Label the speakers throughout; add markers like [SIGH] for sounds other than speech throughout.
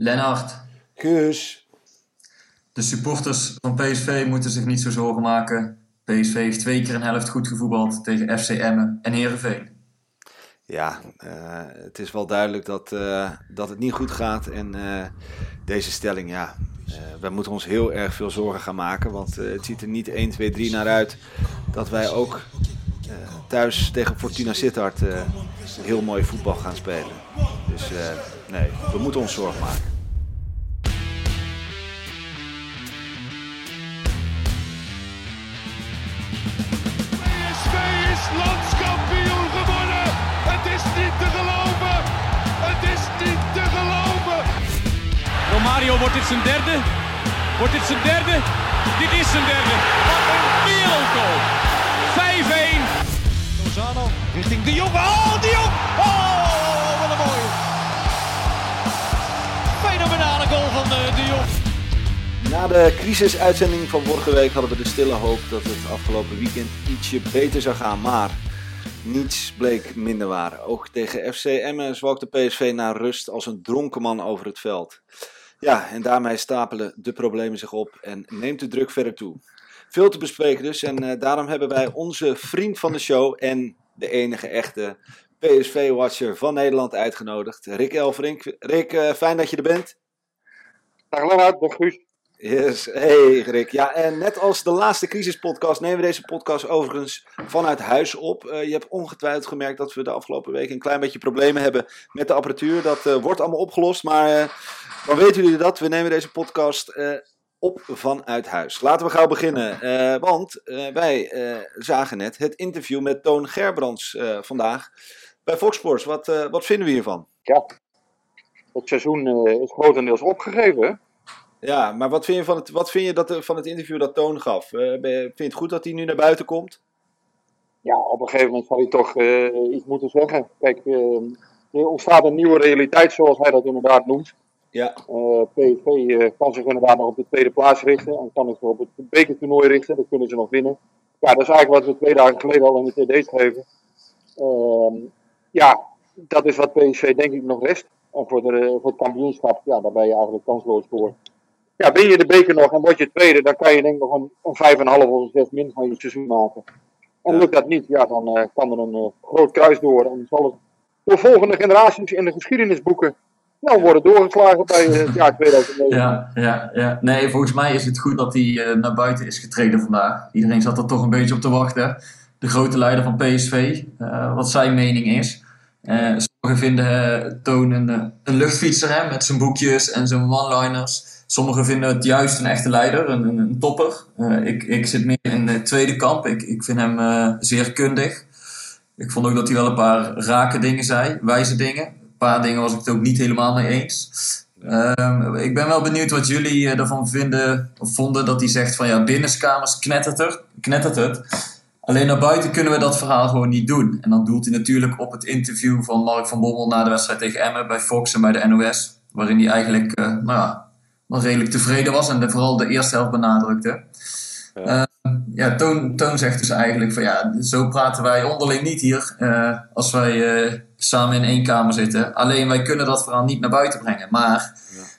Speaker 1: Lennart,
Speaker 2: Kus.
Speaker 1: de supporters van PSV moeten zich niet zo zorgen maken. PSV heeft twee keer een helft goed gevoetbald tegen FC Emmen en Heerenveen.
Speaker 2: Ja, eh, het is wel duidelijk dat, eh, dat het niet goed gaat. En eh, deze stelling, ja, eh wij moeten ons heel erg veel zorgen gaan maken. Want eh, het ziet er niet 1, 2, 3 naar uit dat wij ook eh, thuis tegen Fortuna Sittard eh, heel mooi voetbal gaan spelen. Dus eh, nee, we moeten ons zorgen maken.
Speaker 3: Landskampioen geworden. Het is niet te geloven. Het is niet te geloven.
Speaker 4: Romario, wordt dit zijn derde? Wordt dit zijn derde? Dit is zijn derde. Wat een wereldgoal. 5-1. Lozano richting De Jong. Oh, De Jong! Oh, wat een mooie. Fenomenale goal van eh, De Jong.
Speaker 2: Na de crisisuitzending van vorige week hadden we de stille hoop dat het afgelopen weekend ietsje beter zou gaan. Maar niets bleek minder waar. Ook tegen FC Emmen zwalkte PSV naar rust als een dronken man over het veld. Ja, en daarmee stapelen de problemen zich op en neemt de druk verder toe. Veel te bespreken dus en eh, daarom hebben wij onze vriend van de show en de enige echte PSV-watcher van Nederland uitgenodigd, Rick Elverink. Rick, eh, fijn dat je er bent.
Speaker 5: Dag Lennart, dag.
Speaker 2: Yes, hey Rick. Ja, en net als de laatste crisispodcast nemen we deze podcast overigens vanuit huis op. Eh, je hebt ongetwijfeld gemerkt dat we de afgelopen weken een klein beetje problemen hebben met de apparatuur. Dat eh, wordt allemaal opgelost, maar eh, dan weten jullie dat. We nemen deze podcast op vanuit huis. Laten we gauw beginnen, want wij zagen net het interview met Toon Gerbrands vandaag bij Fox Sports. Wat, wat vinden we hiervan?
Speaker 5: Ja, het seizoen is grotendeels opgegeven.
Speaker 2: Ja, maar wat vind je van het, wat vind je dat, van het interview dat Toon gaf? Ben je- vind je het goed dat hij nu naar buiten komt?
Speaker 5: Ja, op een gegeven moment zal hij toch eh, iets moeten zeggen. Kijk, eh, er ontstaat een nieuwe realiteit, zoals hij dat inderdaad noemt.
Speaker 2: Ja,
Speaker 5: PSV kan zich inderdaad nog op de tweede plaats richten en kan zich op het bekertoernooi richten. Dat kunnen ze nog winnen. Ja, dat is eigenlijk wat we twee dagen geleden al in de TD schreven. Ehm, ja, dat is wat PSV denk ik nog rest. En voor, de, voor het kampioenschap, ja, daar ben je eigenlijk kansloos voor. Ja, win je de beker nog en word je tweede, dan kan je denk ik nog een, een 5,5 of een 6 min van je seizoen maken. En lukt dat niet, ja, dan eh, kan er een eh, groot kruis door. En zal het voor volgende generaties in de geschiedenisboeken nou worden doorgeslagen bij eh, het jaar 2009.
Speaker 1: Ja, ja, ja. Nee, volgens mij is het goed dat hij naar buiten is getreden vandaag. Iedereen zat er toch een beetje op te wachten. De grote leider van PSV, wat zijn mening is. Sommigen vinden Toon een, een luchtfietser hè, met zijn boekjes en zijn one-liners. Sommigen vinden het juist een echte leider, een, een, een topper. Eh, ik, ik zit meer in de tweede kamp. Ik, ik vind hem eh, zeer kundig. Ik vond ook dat hij wel een paar rake dingen zei, wijze dingen. Een paar dingen was ik het ook niet helemaal mee eens. Ehm, ik ben wel benieuwd wat jullie eh, ervan vinden, of vonden dat hij zegt van ja, binnenskamers knettert, er, knettert het. Alleen naar buiten kunnen we dat verhaal gewoon niet doen. En dan doelt hij natuurlijk op het interview van Mark van Bommel na de wedstrijd tegen Emmen bij Fox en bij de NOS. Waarin hij eigenlijk eh, nou ja, redelijk tevreden was en de, vooral de eerste helft benadrukte.
Speaker 2: Ja.
Speaker 1: Ehm, ja, Toon, Toon zegt dus eigenlijk van ja, zo praten wij onderling niet hier eh, als wij eh, samen in één kamer zitten. Alleen wij kunnen dat verhaal niet naar buiten brengen. Maar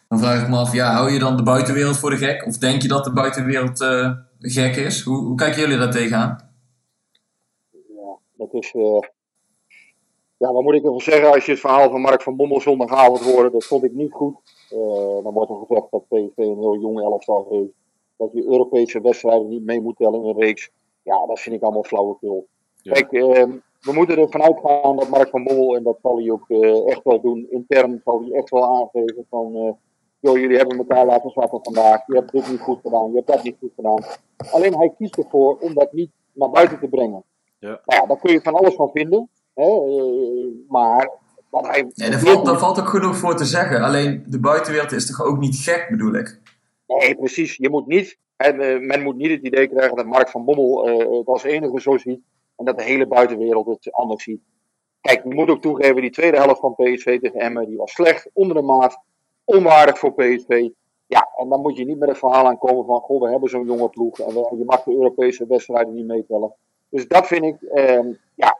Speaker 1: dan vraag ik me af, ja, hou je dan de buitenwereld voor de gek? Of denk je dat de buitenwereld eh, gek is? Hoe, hoe kijken jullie daar tegenaan?
Speaker 5: Ja, dat is. Ja, wat moet ik ervan zeggen als je het verhaal van Mark van Bommel zondagavond hoorde? Dat vond ik niet goed. Eh, dan wordt er gezegd dat PSV een heel jong elftal heeft. Dat je Europese wedstrijden niet mee moet tellen in een reeks. Ja, dat vind ik allemaal flauwekul.
Speaker 2: Ja.
Speaker 5: Kijk, eh, we moeten ervan uitgaan dat Mark van Bommel, en dat zal hij ook eh, echt wel doen, intern zal hij echt wel aangeven van. joh, jullie hebben elkaar laten zwakken vandaag. Je hebt dit niet goed gedaan, je hebt dat niet goed gedaan. Alleen hij kiest ervoor om dat niet naar buiten te brengen.
Speaker 2: Ja.
Speaker 5: Nou ja, daar kun je van alles van vinden. Hè? eh, maar wat hij
Speaker 1: Nee, daar valt, daar valt ook genoeg voor te zeggen. Alleen de buitenwereld is toch ook niet gek, bedoel ik?
Speaker 5: Nee, precies. Je moet niet, hè, eh, men moet niet het idee krijgen dat Mark van Bommel eh, het als enige zo ziet. En dat de hele buitenwereld het anders ziet. Kijk, je moet ook toegeven, die tweede helft van PSV tegen Emmen, die was slecht, onder de maat, onwaardig voor PSV. Ja, en dan moet je niet met het verhaal aankomen van, goh, we hebben zo'n jonge ploeg en we- je mag de Europese wedstrijden niet meetellen. Dus dat vind ik, ehm, ja,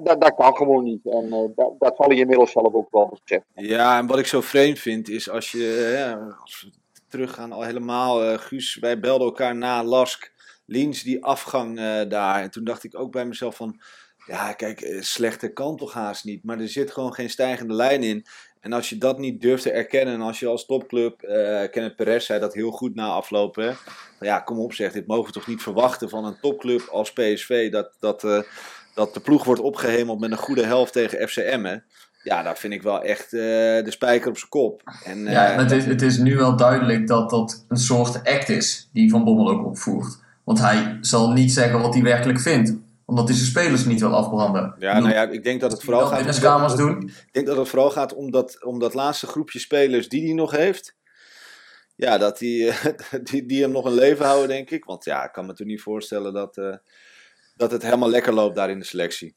Speaker 5: dat, dat, kan gewoon niet. En eh, dat, dat zal hij inmiddels zelf ook wel beseffen.
Speaker 2: Ja, en wat ik zo vreemd vind is als je, eh, ja, als we teruggaan al helemaal, eh, Guus, wij belden elkaar na Lask, Liens, die afgang daar. En toen dacht ik ook bij mezelf van, ja kijk, eh, slechter kan toch haast niet. Maar er zit gewoon geen stijgende lijn in. En als je dat niet durft te erkennen, en als je als topclub, eh Kenneth Perez zei dat heel goed na aflopen. Ja, kom op zeg, dit mogen we toch niet verwachten van een topclub als PSV. Dat, dat, dat de ploeg wordt opgehemeld met een goede helft tegen FCM. Ja, dat vind ik wel echt eh, de spijker op zijn kop. En, eh,
Speaker 1: Ja, en het is, het is nu wel duidelijk dat dat een soort act is die Van Bommel ook opvoert. Want hij zal niet zeggen wat hij werkelijk vindt. Omdat hij zijn spelers niet wil afbranden.
Speaker 2: Ja, nou ja, ik denk dat het vooral gaat om
Speaker 1: doen.
Speaker 2: Ik denk dat het vooral gaat om dat, om dat laatste groepje spelers die hij nog heeft. Ja, dat die, eh, [LAUGHS] die, die hem nog een leven houden, denk ik. Want ja, ik kan me toen niet voorstellen dat, eh, dat het helemaal lekker loopt daar in de selectie.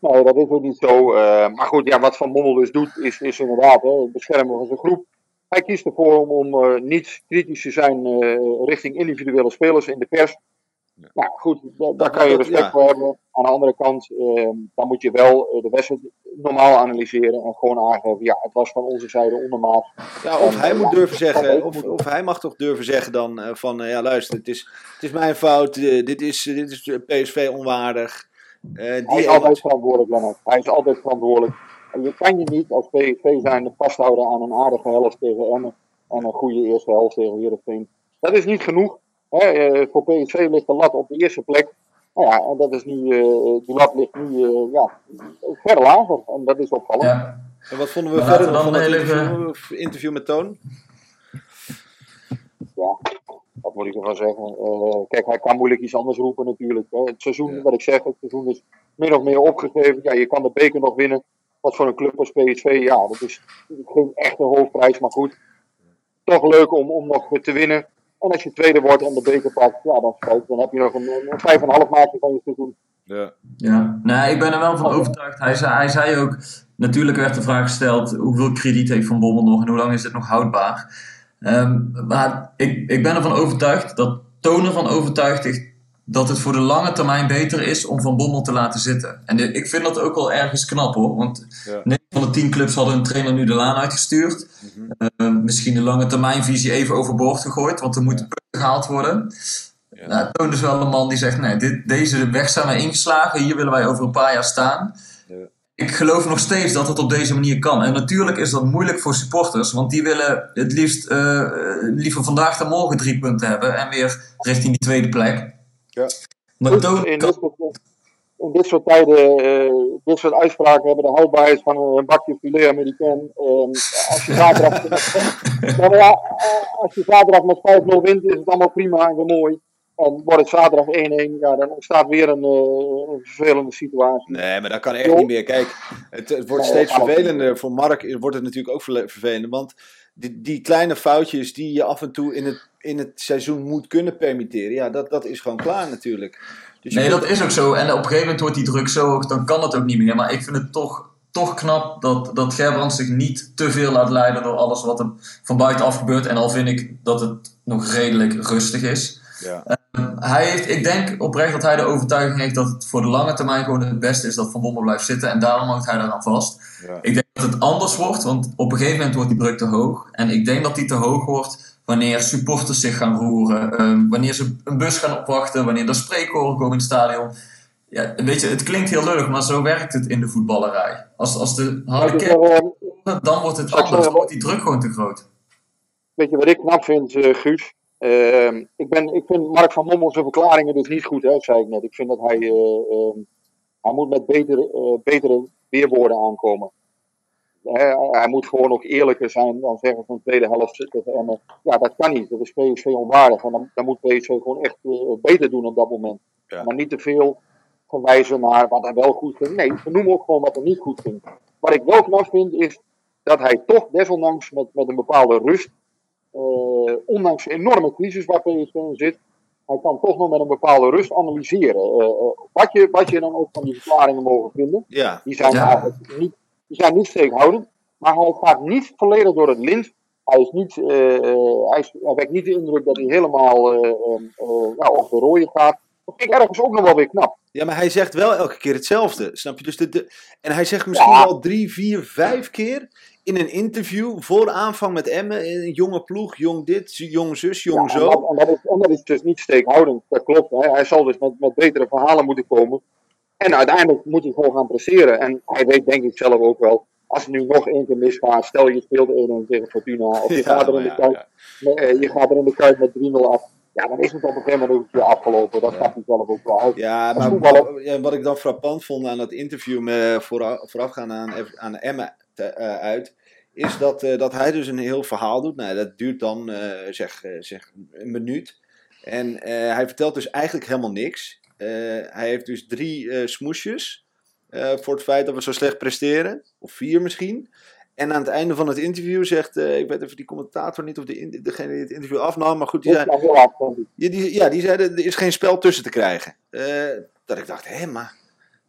Speaker 5: Nee, dat is ook niet zo. eh, maar goed, ja, wat Van Bommel dus doet, is, is inderdaad het beschermen van zijn groep. Hij kiest ervoor om, om eh, niet kritisch te zijn eh, richting individuele spelers in de pers. Nou goed, da- daar kan je respect
Speaker 2: ja.
Speaker 5: voor hebben. Aan de andere kant, eh, dan moet je wel eh, de wedstrijd normaal analyseren en gewoon aangeven, ja, het was van onze zijde ondermaat.
Speaker 2: Ja, of
Speaker 5: En,
Speaker 2: hij
Speaker 5: eh,
Speaker 2: moet
Speaker 5: ja,
Speaker 2: durven zeggen, of, of hij mag toch durven zeggen dan eh, van, ja luister, het is, het is mijn fout, dit, is, dit is PSV onwaardig. Eh,
Speaker 5: Hij
Speaker 2: die
Speaker 5: is altijd verantwoordelijk, Lennart. Hij is altijd verantwoordelijk. En je kan je niet als PSV zijnde vasthouden aan een aardige helft tegen Emmen en een goede eerste helft tegen Heerenveen. Dat is niet genoeg. Hè? eh, voor PSV ligt de lat op de eerste plek. Nou ja, en dat is nu, eh, die lat ligt nu eh, ja, ver lager. En dat is opvallend.
Speaker 1: Ja.
Speaker 2: En wat vonden we
Speaker 1: Maar
Speaker 2: verder dan van het interview, interview met Toon?
Speaker 5: Ja, wat moet ik ervan zeggen? Eh, kijk, hij kan moeilijk iets anders roepen natuurlijk. Hè. Het seizoen,
Speaker 2: Ja.
Speaker 5: wat ik zeg, het seizoen is min of meer opgegeven. Ja, je kan de beker nog winnen. Wat voor een club als PSV, ja, dat is geen echte hoofdprijs, maar goed. Toch leuk om, om nog te winnen. En als je tweede wordt en de beker pakt, ja, dan, dan heb je nog een, een 5,5 maatje van je seizoen.
Speaker 2: Ja.
Speaker 1: Ja, nee, ik ben er wel van overtuigd. Hij zei, hij zei ook, natuurlijk werd de vraag gesteld, hoeveel krediet heeft Van Bommel nog en hoe lang is dit nog houdbaar? Ehm, maar ik, ik ben ervan overtuigd, dat Toon ervan overtuigd dat het voor de lange termijn beter is om Van Bommel te laten zitten. En de- ik vind dat ook wel ergens knap hoor, want
Speaker 2: Ja.
Speaker 1: 9 van de 10 clubs hadden hun trainer nu de laan uitgestuurd. Ehm, misschien de lange termijnvisie even overboord gegooid, want er moeten punten gehaald worden.
Speaker 2: Ja.
Speaker 1: Nou, Toon is wel een man die zegt, nee, dit, deze weg zijn wij ingeslagen, hier willen wij over een paar jaar staan.
Speaker 2: Ja.
Speaker 1: Ik geloof nog steeds dat het op deze manier kan. En natuurlijk is dat moeilijk voor supporters, want die willen het liefst eh, eh, liever vandaag dan morgen drie punten hebben en weer richting die tweede plek.
Speaker 2: Ja.
Speaker 1: Maar
Speaker 5: in, dit soort, in dit soort tijden, eh, dit soort uitspraken hebben de houdbaarheid van een bakje filet amerikaan. Ehm, als je zaterdag, Ja, [LAUGHS] maar ja, eh, als je zaterdag met 5-0 wint, is het allemaal prima en mooi. En wordt het zaterdag 1-1, ja, dan ontstaat weer een, eh, een vervelende situatie.
Speaker 2: Nee, maar dat kan echt niet meer. Kijk, het, het wordt
Speaker 5: Nee,
Speaker 2: steeds vervelender. Voor Mark wordt het natuurlijk ook vervelender. Want die, die kleine foutjes die je af en toe in het, in het seizoen moet kunnen permitteren. Ja, dat, dat is gewoon klaar natuurlijk. Dus
Speaker 1: Nee, dat is ook zo. En op een gegeven moment wordt die druk zo hoog, dan kan het ook niet meer. Maar ik vind het toch, toch knap dat, dat Gerbrands zich niet te veel laat leiden door alles wat er van buitenaf gebeurt. En al vind ik dat het nog redelijk rustig is.
Speaker 2: ja.
Speaker 1: Hij heeft, ik denk oprecht dat hij de overtuiging heeft dat het voor de lange termijn gewoon het beste is dat Van Bommel blijft zitten. En daarom houdt hij daaraan vast.
Speaker 2: Ja.
Speaker 1: Ik denk dat het anders wordt, want op een gegeven moment wordt die druk te hoog. En ik denk dat die te hoog wordt wanneer supporters zich gaan roeren. ehm, wanneer ze een bus gaan opwachten, wanneer er spreekkoren komen in het stadion. Ja, weet je, het klinkt heel lullig, maar zo werkt het in de voetballerij. Als, als de harde kern dan wordt het anders. Dan wordt die druk gewoon te groot.
Speaker 5: weet je wat ik knap vind, eh, Guus? Ehm, ik, ben, ik vind Mark van Mommel zijn verklaringen dus niet goed, hè, zei ik net. Ik vind dat hij, eh, ehm, hij moet met betere, eh, betere weerwoorden aankomen. Hij moet gewoon ook eerlijker zijn dan zeggen van de tweede helft Emmen. Ja, dat kan niet. Dat is PSV onwaardig. En dan, dan moet PSV gewoon echt eh, beter doen op dat moment.
Speaker 2: Ja.
Speaker 5: Maar niet te veel verwijzen naar wat hij wel goed ging. Nee, we noemen ook gewoon wat er niet goed ging. wat ik wel knap vind, is dat hij toch desondanks met, met een bepaalde rust, eh, ondanks de enorme crisis waar PSV in zit, hij kan toch nog met een bepaalde rust analyseren. Eh, eh, wat, je, wat je dan ook van die verklaringen mogen vinden.
Speaker 2: Ja.
Speaker 5: Die zijn,
Speaker 1: Ja.
Speaker 5: eigenlijk niet, die zijn niet steekhoudend, maar hij gaat niet volledig door het lint. Hij, is niet, hij, is, hij wekt niet de indruk dat hij helemaal eh, eh, eh, ja, op de rode gaat. Dat vind ik ergens ook nog wel weer knap.
Speaker 2: Ja, maar hij zegt wel elke keer hetzelfde. Snap je? Dus de, de, en hij zegt misschien
Speaker 5: Ja.
Speaker 2: wel drie, vier, vijf keer in een interview voor aanvang met Emmen. Een jonge ploeg, jong dit, jong zus, jong
Speaker 5: Ja,
Speaker 2: zo.
Speaker 5: En dat, en, dat is, en dat is dus niet steekhoudend. Dat klopt. Hè. Hij zal dus met, met betere verhalen moeten komen. En uiteindelijk moet hij gewoon gaan presteren. En hij weet denk ik zelf ook wel. Als het nu nog één keer misgaat, stel je speelt 1-1 tegen Fortuna. Of je, [LAUGHS]
Speaker 2: Ja,
Speaker 5: gaat er in de
Speaker 2: ja,
Speaker 5: kuit, eh, je gaat er in de kuit met 3-0 af. Ja, dan is het op een gegeven moment ook keer afgelopen. Dat gaat hij zelf ook wel uit.
Speaker 2: Ja, maar wat, ik dan frappant vond aan dat interview me vooraf, voorafgaan aan, aan Emma te- eh, uit, is dat, eh, dat hij dus een heel verhaal doet. Nou, dat duurt dan eh, zeg, zeg een minuut. En hij vertelt dus eigenlijk helemaal niks. Hij heeft dus drie smoesjes voor het feit dat we zo slecht presteren. Of vier misschien. En aan het einde van het interview zegt, ik weet even die commentator niet of de, degene die het interview afnam, maar goed, die zei, ja, die, ja, die zeiden er is geen spel tussen te krijgen. Dat ik dacht, hé, maar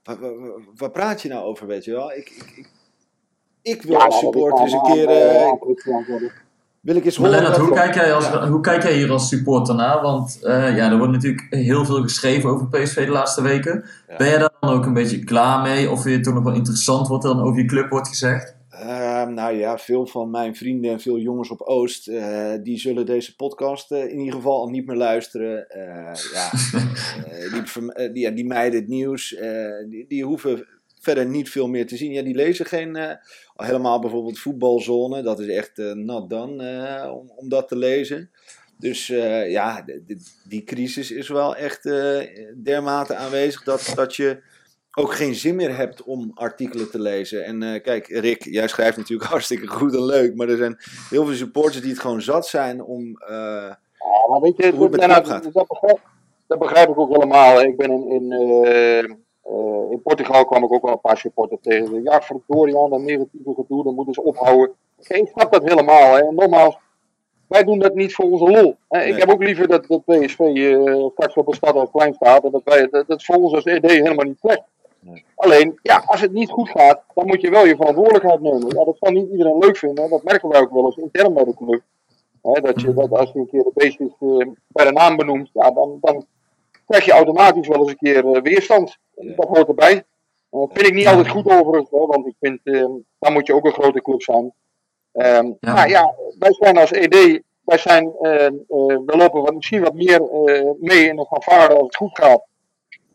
Speaker 2: waar, waar, waar- waar praat je nou over, weet je wel? Ik, ik, ik, ik wil als
Speaker 5: is
Speaker 2: supporter eens een keer,
Speaker 5: eh,
Speaker 2: eh, wil ik eens
Speaker 1: Maar
Speaker 2: horen.
Speaker 1: Lennart, hoe
Speaker 2: wat-
Speaker 1: kijk, jij als,
Speaker 2: Ja.
Speaker 1: hoe kijk jij hier als supporter naar? Want eh, ja, er wordt natuurlijk heel veel geschreven over PSV de laatste weken.
Speaker 2: Ja.
Speaker 1: Ben jij daar dan ook een beetje klaar mee? Of vind je het toch nog wel interessant wat er dan over je club wordt gezegd?
Speaker 2: Ehm, nou ja, veel van mijn vrienden en veel jongens op Oost, eh, die zullen deze podcast in ieder geval al niet meer luisteren. Eh, ja, [LAUGHS] die, die, ja, die mijden het nieuws, eh, die, die hoeven verder niet veel meer te zien. Ja, die lezen geen, eh, helemaal bijvoorbeeld voetbalzone, dat is echt eh not done eh, om, om dat te lezen. Dus ja, de- die crisis is wel echt dermate aanwezig dat, dat je ook geen zin meer hebt om artikelen te lezen. En kijk, Rick, jij schrijft natuurlijk [LAUGHS] hartstikke goed en leuk, maar er zijn heel veel supporters die het gewoon zat zijn om. eh,
Speaker 5: Ja, maar weet je,
Speaker 2: Hoe het met gaat.
Speaker 5: dat, begrijp, dat begrijp ik ook helemaal. Ik ben in, in, eh, in Portugal kwam ik ook wel een paar supporters tegen. Ja, verdorie aan dat negatieve gedoe, dan moeten ze ophouden. Ik snap dat helemaal. Hè. En nogmaals, wij doen dat niet voor onze lol. Hè. Ik heb ook liever dat, dat PSV eh, straks op een stad als klein staat. En dat, wij, dat, dat is voor ons als ED helemaal niet slecht.
Speaker 2: Nee.
Speaker 5: Alleen, ja, als het niet goed gaat, dan moet je wel je verantwoordelijkheid nemen. Ja, dat zal niet iedereen leuk vinden. hè. Dat merken wij ook wel eens intern bij de club. Hè, dat, je, dat als je een keer de beestjes eh, bij de naam benoemt, ja, dan, dan krijg je automatisch wel eens een keer eh, weerstand.
Speaker 2: Ja.
Speaker 5: Dat hoort erbij. Eh, Dat vind ik niet altijd goed overigens, hè, want ik vind, eh, dan moet je ook een grote club zijn. Ehm,
Speaker 1: Ja.
Speaker 5: Maar ja, wij zijn als ED, wij zijn, eh, eh, we lopen wat, misschien wat meer mee in de fanfare als het goed gaat.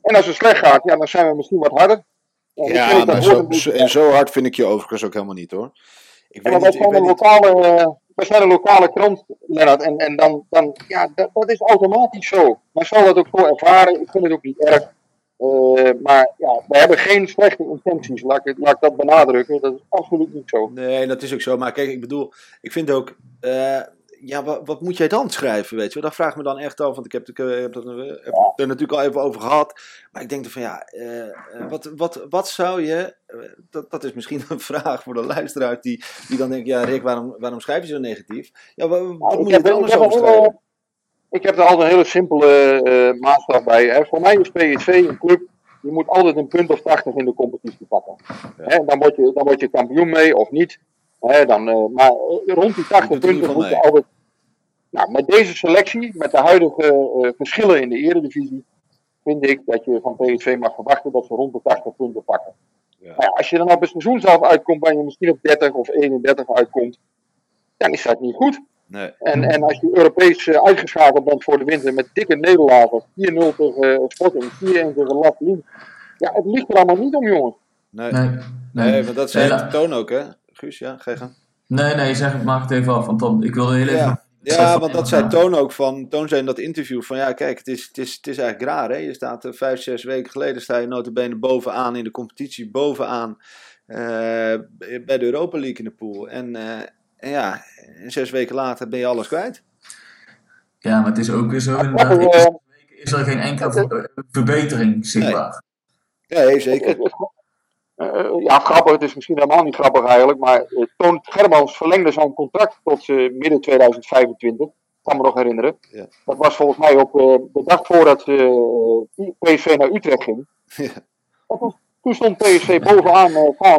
Speaker 5: En als het slecht gaat, ja, dan zijn we misschien wat harder.
Speaker 2: Ja, maar zo, en zo hard vind ik je overigens ook helemaal niet hoor. Ik weet niet, ik weet
Speaker 5: een
Speaker 2: niet.
Speaker 5: lokale, zijn een lokale krant, Lennart. En, en dan, dan ja, dat, is automatisch zo. Men zal dat ook zo ervaren. Ik vind het ook niet erg. Eh, maar ja, we hebben geen slechte intenties. Laat ik, laat dat benadrukken. Dat is absoluut niet zo.
Speaker 2: Nee, dat is ook zo. Maar kijk, ik bedoel, ik vind ook. eh, ja, wat, wat moet jij dan schrijven? Weet je wel? Dat vraag ik me dan echt af. Want ik heb, ik, eh, heb, dat, eh, heb het er natuurlijk al even over gehad. Maar ik denk dan van ja, eh, wat, wat, wat zou je. dat, dat is misschien [LAUGHS] een vraag voor de luisteraar die, die dan denkt: ja, Rick, waarom, waarom schrijf je zo negatief? Ja, wa- wat
Speaker 5: ik
Speaker 2: moet je
Speaker 5: heb- ik
Speaker 2: anders
Speaker 5: heb
Speaker 2: over schrijven?
Speaker 5: Ik heb er altijd een hele simpele eh, maatstaf bij. Hè. Voor mij is PSV een club. Je moet altijd een punt of 80 in de competitie pakken. Hè, dan, word je, dan word je kampioen mee of niet. Hè, dan, eh, maar rond die 80
Speaker 2: doet er in ieder
Speaker 5: punten
Speaker 2: geval
Speaker 5: moet je
Speaker 2: mee.
Speaker 5: altijd. Nou, met deze selectie, met de huidige eh, verschillen in de eredivisie, vind ik dat je van PSV mag verwachten dat ze rond de 80 punten pakken.
Speaker 2: Ja.
Speaker 5: Nou ja, als je dan op het seizoen zelf uitkomt, waar je misschien op 30 of 31 uitkomt, dan is dat niet goed.
Speaker 2: Nee.
Speaker 5: En, en als je Europees eh, uitgeschakeld bent voor de winter met dikke nederlagen, 4-0 tegen uh, Sporting, 4-1 tegen Laslien. Ja, het ligt er allemaal niet om, jongens.
Speaker 2: Nee.
Speaker 1: Nee,
Speaker 2: Nee,
Speaker 1: nee.
Speaker 2: want dat zei
Speaker 1: Nee,
Speaker 2: de toon ook, hè? Guus, ja, ga je gang.
Speaker 1: nee, nee, zeg het, maak het even af. Want dan, ik wilde heel even...
Speaker 2: Ja, ja want dat zei Toon ook van. Toon zei in dat interview van ja, kijk, het is, het is, het is eigenlijk raar. Hè? Je staat eh, vijf, zes weken geleden sta je notabene bovenaan in de competitie, bovenaan eh, bij de Europa League in de pool. En, eh, en ja, zes weken later ben je alles kwijt.
Speaker 1: Ja, maar het is ook weer zo.
Speaker 5: Ja, [LAUGHS]
Speaker 1: Inderdaad, in zes weken is er geen enkele [LAUGHS] ver- verbetering zichtbaar.
Speaker 2: Ja, hey, zeker.
Speaker 5: Eh, ja, grappig, het is misschien helemaal niet grappig eigenlijk, maar uh, Toon Germans verlengde zijn contract tot uh, midden 2025. kan me nog herinneren. Ja. Dat was volgens mij op de dag voordat PSV naar Utrecht ging. Ja. Was, toen stond PSV bovenaan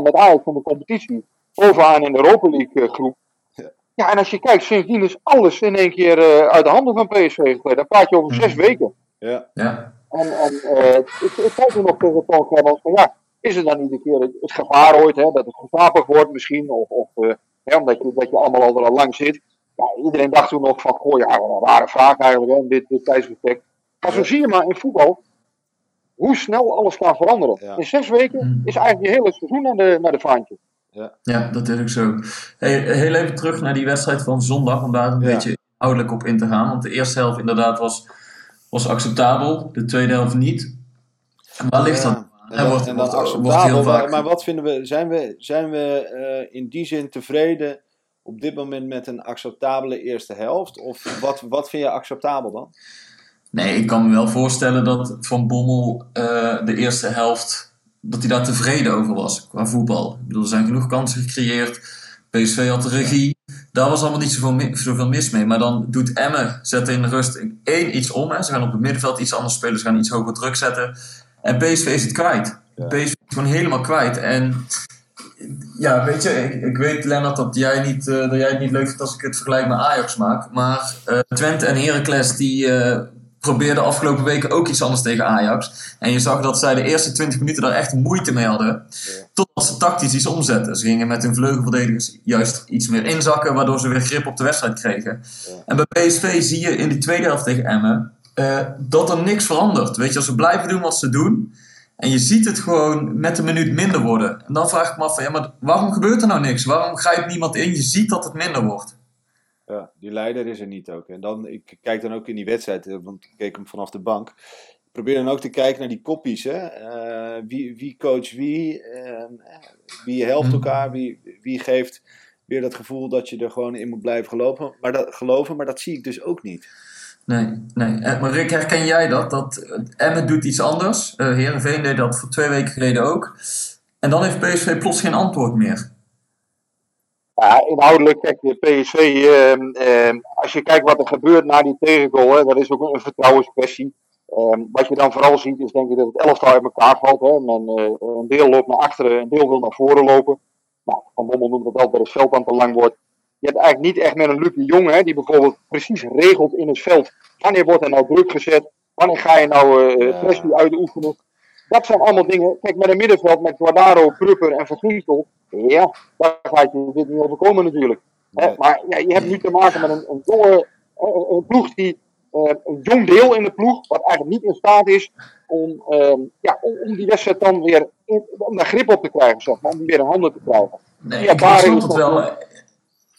Speaker 5: met Ajax van de competitie. Bovenaan in de Europa League groep. Ja. ja, en als je kijkt, sindsdien is alles in één keer uit de handen van PSV gegleden. Dan praat je over zes mhm. weken.
Speaker 2: Ja. ja.
Speaker 5: En, en ik, ik zei toen nog tegen Toon Germans van ja is er dan niet een keer het gevaar ooit, hè, dat het gevaarlijk wordt misschien, of, of uh, hè, omdat je, dat je allemaal al, al lang zit. Ja, iedereen dacht toen nog van, goh ja, een rare vraag eigenlijk, hè, dit, dit tijdsbestek. Maar zo zie je maar in voetbal hoe snel alles kan veranderen. In zes weken hmm. is eigenlijk je hele seizoen naar de, naar de vaantje.
Speaker 1: Ja. ja, dat is ook zo. Hey, heel even terug naar die wedstrijd van zondag, om daar een beetje inhoudelijk op in te gaan. Want de eerste helft inderdaad was, was acceptabel, de tweede helft niet. Waar ligt dat
Speaker 2: en, wordt, en dan acceptabel. Maar, maar, wat vinden we? Zijn we, zijn we uh, in die zin tevreden op dit moment met een acceptabele eerste helft? Of wat, wat vind je acceptabel dan?
Speaker 1: Nee, ik kan me wel voorstellen dat Van Bommel uh, de eerste helft, dat hij daar tevreden over was qua voetbal. Ik bedoel, er zijn genoeg kansen gecreëerd. PSV had de regie. Daar was allemaal niet zoveel, zoveel mis mee. Maar dan doet Emmen, zet in de rust één iets om. Hè. Ze gaan op het middenveld iets anders spelen. Ze gaan iets hoger druk zetten. En PSV is het kwijt. Ja. PSV is gewoon helemaal kwijt. En ja, weet je, ik, ik weet Lennart dat jij, niet, uh, dat jij het niet leuk vindt als ik het vergelijk met Ajax maak. Maar uh, Twente en Heracles die uh, probeerden afgelopen weken ook iets anders tegen Ajax. En je zag dat zij de eerste 20 minuten daar echt moeite mee hadden. Ja. Totdat ze tactisch iets omzetten. Ze gingen met hun vleugelverdedigers juist iets meer inzakken, waardoor ze weer grip op de wedstrijd kregen. Ja. En bij PSV zie je in die tweede helft tegen Emmen uh, dat er niks verandert. Weet je, als ze blijven doen wat ze doen. En je ziet het gewoon met een minuut minder worden. En dan vraag ik me af van, ja, maar waarom gebeurt er nou niks? Waarom grijpt niemand in? Je ziet dat het minder wordt.
Speaker 2: Ja, die leider is er niet ook. En dan, ik kijk dan ook in die wedstrijd, eh, want ik keek hem vanaf de bank. Ik probeer dan ook te kijken naar die koppies. Hè? Uh, wie, wie coach wie? Uh, wie helpt mhm. elkaar? Wie, wie geeft weer dat gevoel dat je er gewoon in moet blijven geloven? Maar dat, geloven, maar dat zie ik dus ook niet.
Speaker 1: Nee, nee. Eh, maar Rick, herken jij dat? Dat Emmet doet iets anders. Uh, Heerenveen deed dat voor twee weken geleden ook. En dan heeft PSV plots geen antwoord meer.
Speaker 5: Ja, inhoudelijk, kijk, PSV, uh, uh, als je kijkt wat er gebeurt na die tegengoal, hè, dat is ook een vertrouwenskwestie. Ehm, wat je dan vooral ziet, is denk ik dat het elftal uit elkaar valt. Een deel loopt naar achteren, een deel wil naar voren lopen. Nou, Van Bommel noemt dat wel dat het veld aan te lang wordt. Je hebt eigenlijk niet echt met een Luc de Jong, hè, die bijvoorbeeld precies regelt in het veld. Wanneer wordt er nou druk gezet? Wanneer ga je nou uh, pressie uitoefenen? Dat zijn allemaal dingen. Kijk, met een middenveld met Guardaro, Prupper en Van Ja, daar gaat je dit niet overkomen natuurlijk. Hè? Maar ja, je hebt nu te maken met een, een jonge een, een ploeg die. Uh, een jong deel in de ploeg, wat eigenlijk niet in staat is om, uh, ja, om, om, die wedstrijd dan weer in, om daar grip op te krijgen, zeg maar, om die weer in handen te krijgen.
Speaker 1: Nee, ja, ik snap het wel.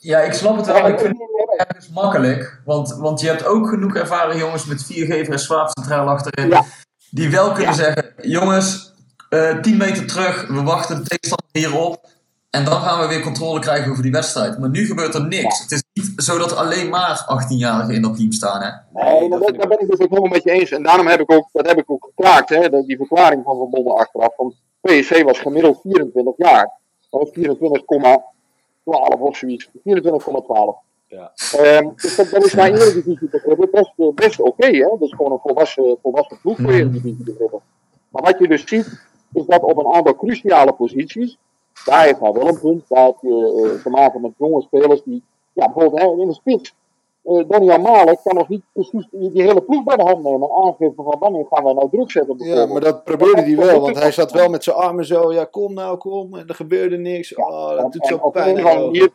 Speaker 1: Ja, ik snap het wel. Ik vind het ergens makkelijk. Want, want je hebt ook genoeg ervaren jongens met 4 en Swaap centraal achterin. Die wel kunnen zeggen: jongens, uh, eh, 10 meter terug, we wachten de tegenstander hierop. En dan gaan we weer controle krijgen over die wedstrijd. Maar nu gebeurt er niks. Het is niet zo dat alleen maar 18-jarigen in dat team staan. Hè?
Speaker 5: Nee, dat, daar ben ik dus ook helemaal met je eens. En daarom heb ik ook, dat heb ik ook gekraakt, hè, die verklaring van Van Bommel achteraf. Want PSC was gemiddeld 24 jaar. Dat was 24, 12 of zoiets. 24,12. Ja. Um, dus dat, dat is naar Eredivisie begrippen best, eh, best oké. Okay, hè? Dat is gewoon een volwassen, volwassen ploeg voor. Eredivisie begrippen. Maar wat je dus ziet, is dat op een aantal cruciale posities, daar heeft hij wel een punt, daar heb je uh, te maken met jonge spelers die, ja, bijvoorbeeld in de spits, uh, Daniel Malen kan nog niet precies die, hele ploeg bij de hand nemen en aangeven van wanneer gaan wij nou druk zetten.
Speaker 2: Ja, maar dat probeerde hij wel, want hij zat wel met zijn armen zo, ja kom nou, kom, en er gebeurde niks. oh, dat doet zo pijn.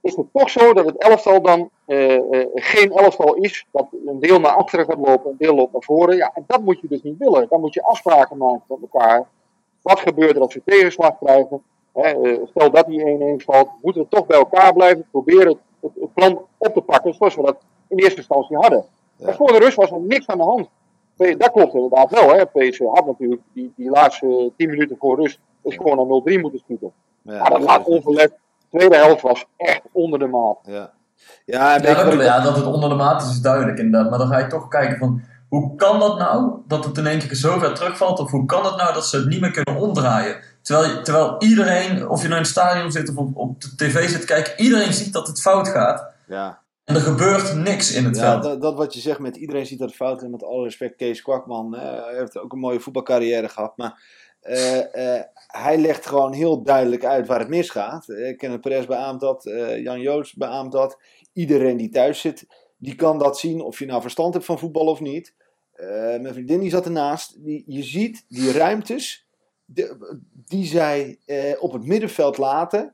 Speaker 5: is het toch zo dat het elftal dan uh, uh, geen elftal is, dat een deel naar achteren gaat lopen, een deel loopt naar voren. Ja, en dat moet je dus niet willen. Dan moet je afspraken maken met elkaar. Wat gebeurt er als we tegenslag krijgen? Hè, stel dat die 1-1 valt, moeten we toch bij elkaar blijven, proberen het, het, plan op te pakken zoals we dat in eerste instantie hadden. Ja. voor de rust was er niks aan de hand. Dat klopt inderdaad wel. Hè. PSV had natuurlijk die, die laatste 10 minuten voor rust is gewoon naar 0-3 moeten schieten. Ja, maar dat laat onverlet. De tweede helft was echt onder de maat.
Speaker 1: Ja, ja, en ja, dat, ja, dat het onder de maat is, is duidelijk inderdaad. Maar dan ga je toch kijken van hoe kan dat nou dat het in één keer zo ver terugvalt? Of hoe kan het nou dat ze het niet meer kunnen omdraaien? Terwijl, terwijl iedereen, of je nou in het stadion zit of op, op de tv zit kijken, iedereen ziet dat het fout gaat.
Speaker 2: Ja,
Speaker 1: En er gebeurt niks in het
Speaker 2: ja
Speaker 1: veld.
Speaker 2: dat, dat wat je zegt met iedereen ziet dat het fout. En met alle respect, Kees Kwakman eh, heeft ook een mooie voetbalcarrière gehad. Maar eh, eh, hij legt gewoon heel duidelijk uit waar het misgaat. Uh, Kenneth Perez beaamt dat, eh, Jan Joost beaamt dat. Iedereen die thuis zit, die kan dat zien. Of je nou verstand hebt van voetbal of niet. Eh, mijn vriendin die zat ernaast. Die, je ziet die ruimtes de- die zij eh, op het middenveld laten.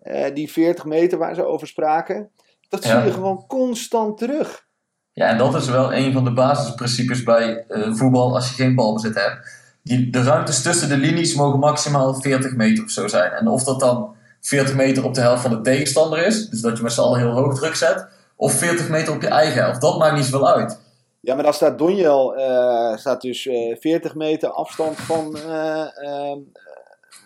Speaker 2: eh, die 40 meter waar ze over spraken. Dat zie je gewoon constant terug.
Speaker 1: Ja, en dat is wel een van de basisprincipes bij eh, voetbal als je geen balbezit hebt. Die, de ruimtes tussen de linies mogen maximaal 40 meter of zo zijn. En of dat dan 40 meter op de helft van de tegenstander is, dus dat je met z'n allen heel hoog druk zet, of 40 meter op je eigen helft, dat maakt niet zoveel uit.
Speaker 2: Ja, maar dan staat Donjel eh, staat dus eh 40 meter afstand van, eh, eh,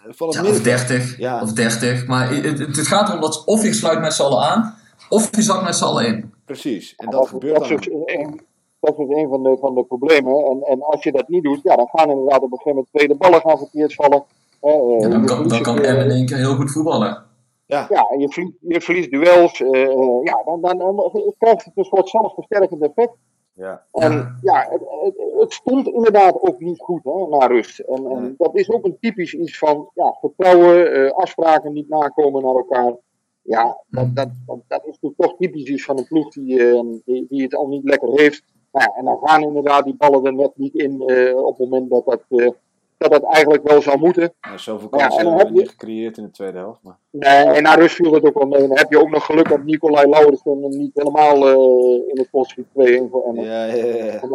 Speaker 2: van het
Speaker 1: Ja, of
Speaker 2: middenveld.
Speaker 1: 30,
Speaker 2: Ja.
Speaker 1: of 30. Maar het, het, gaat erom dat of je sluit met z'n allen aan, of je zakt met z'n allen in.
Speaker 2: Precies, en dat gebeurt
Speaker 5: dat
Speaker 2: dan.
Speaker 5: is een, dat is dus een van de, van de problemen. En, en als je dat niet doet, ja, dan gaan inderdaad op een gegeven moment tweede ballen gaan verkeerd vallen.
Speaker 1: En dan kan, dan kan
Speaker 5: een keer-
Speaker 1: Emmen in één keer heel goed voetballen.
Speaker 2: Ja,
Speaker 5: Ja, en je verliest, je verliest duels. eh, eh, ja, dan, dan, dan krijgt het een soort zelfversterkend effect.
Speaker 2: Ja.
Speaker 5: En ja, het, het, het stond inderdaad ook niet goed hè, na rust. En, en dat is ook een typisch iets van ja, vertrouwen, eh, afspraken niet nakomen naar elkaar. Ja, dat, dat, dat, dat is toch typisch iets van een ploeg die, eh, die, die het al niet lekker heeft. Nou ja, en dan gaan inderdaad die ballen er net niet in eh, op het moment dat dat, dat dat eigenlijk wel zou moeten.
Speaker 2: Nou, zoveel kansen
Speaker 5: en dan
Speaker 2: hebben we niet gecreëerd in de tweede helft. Maar...
Speaker 5: Nee, en na rust viel het ook wel mee. Dan heb je ook nog geluk dat Nicolai hem niet helemaal eh, in het post schiet 2-1 voor Emmen.
Speaker 2: Ja, ja, ja,
Speaker 5: Als,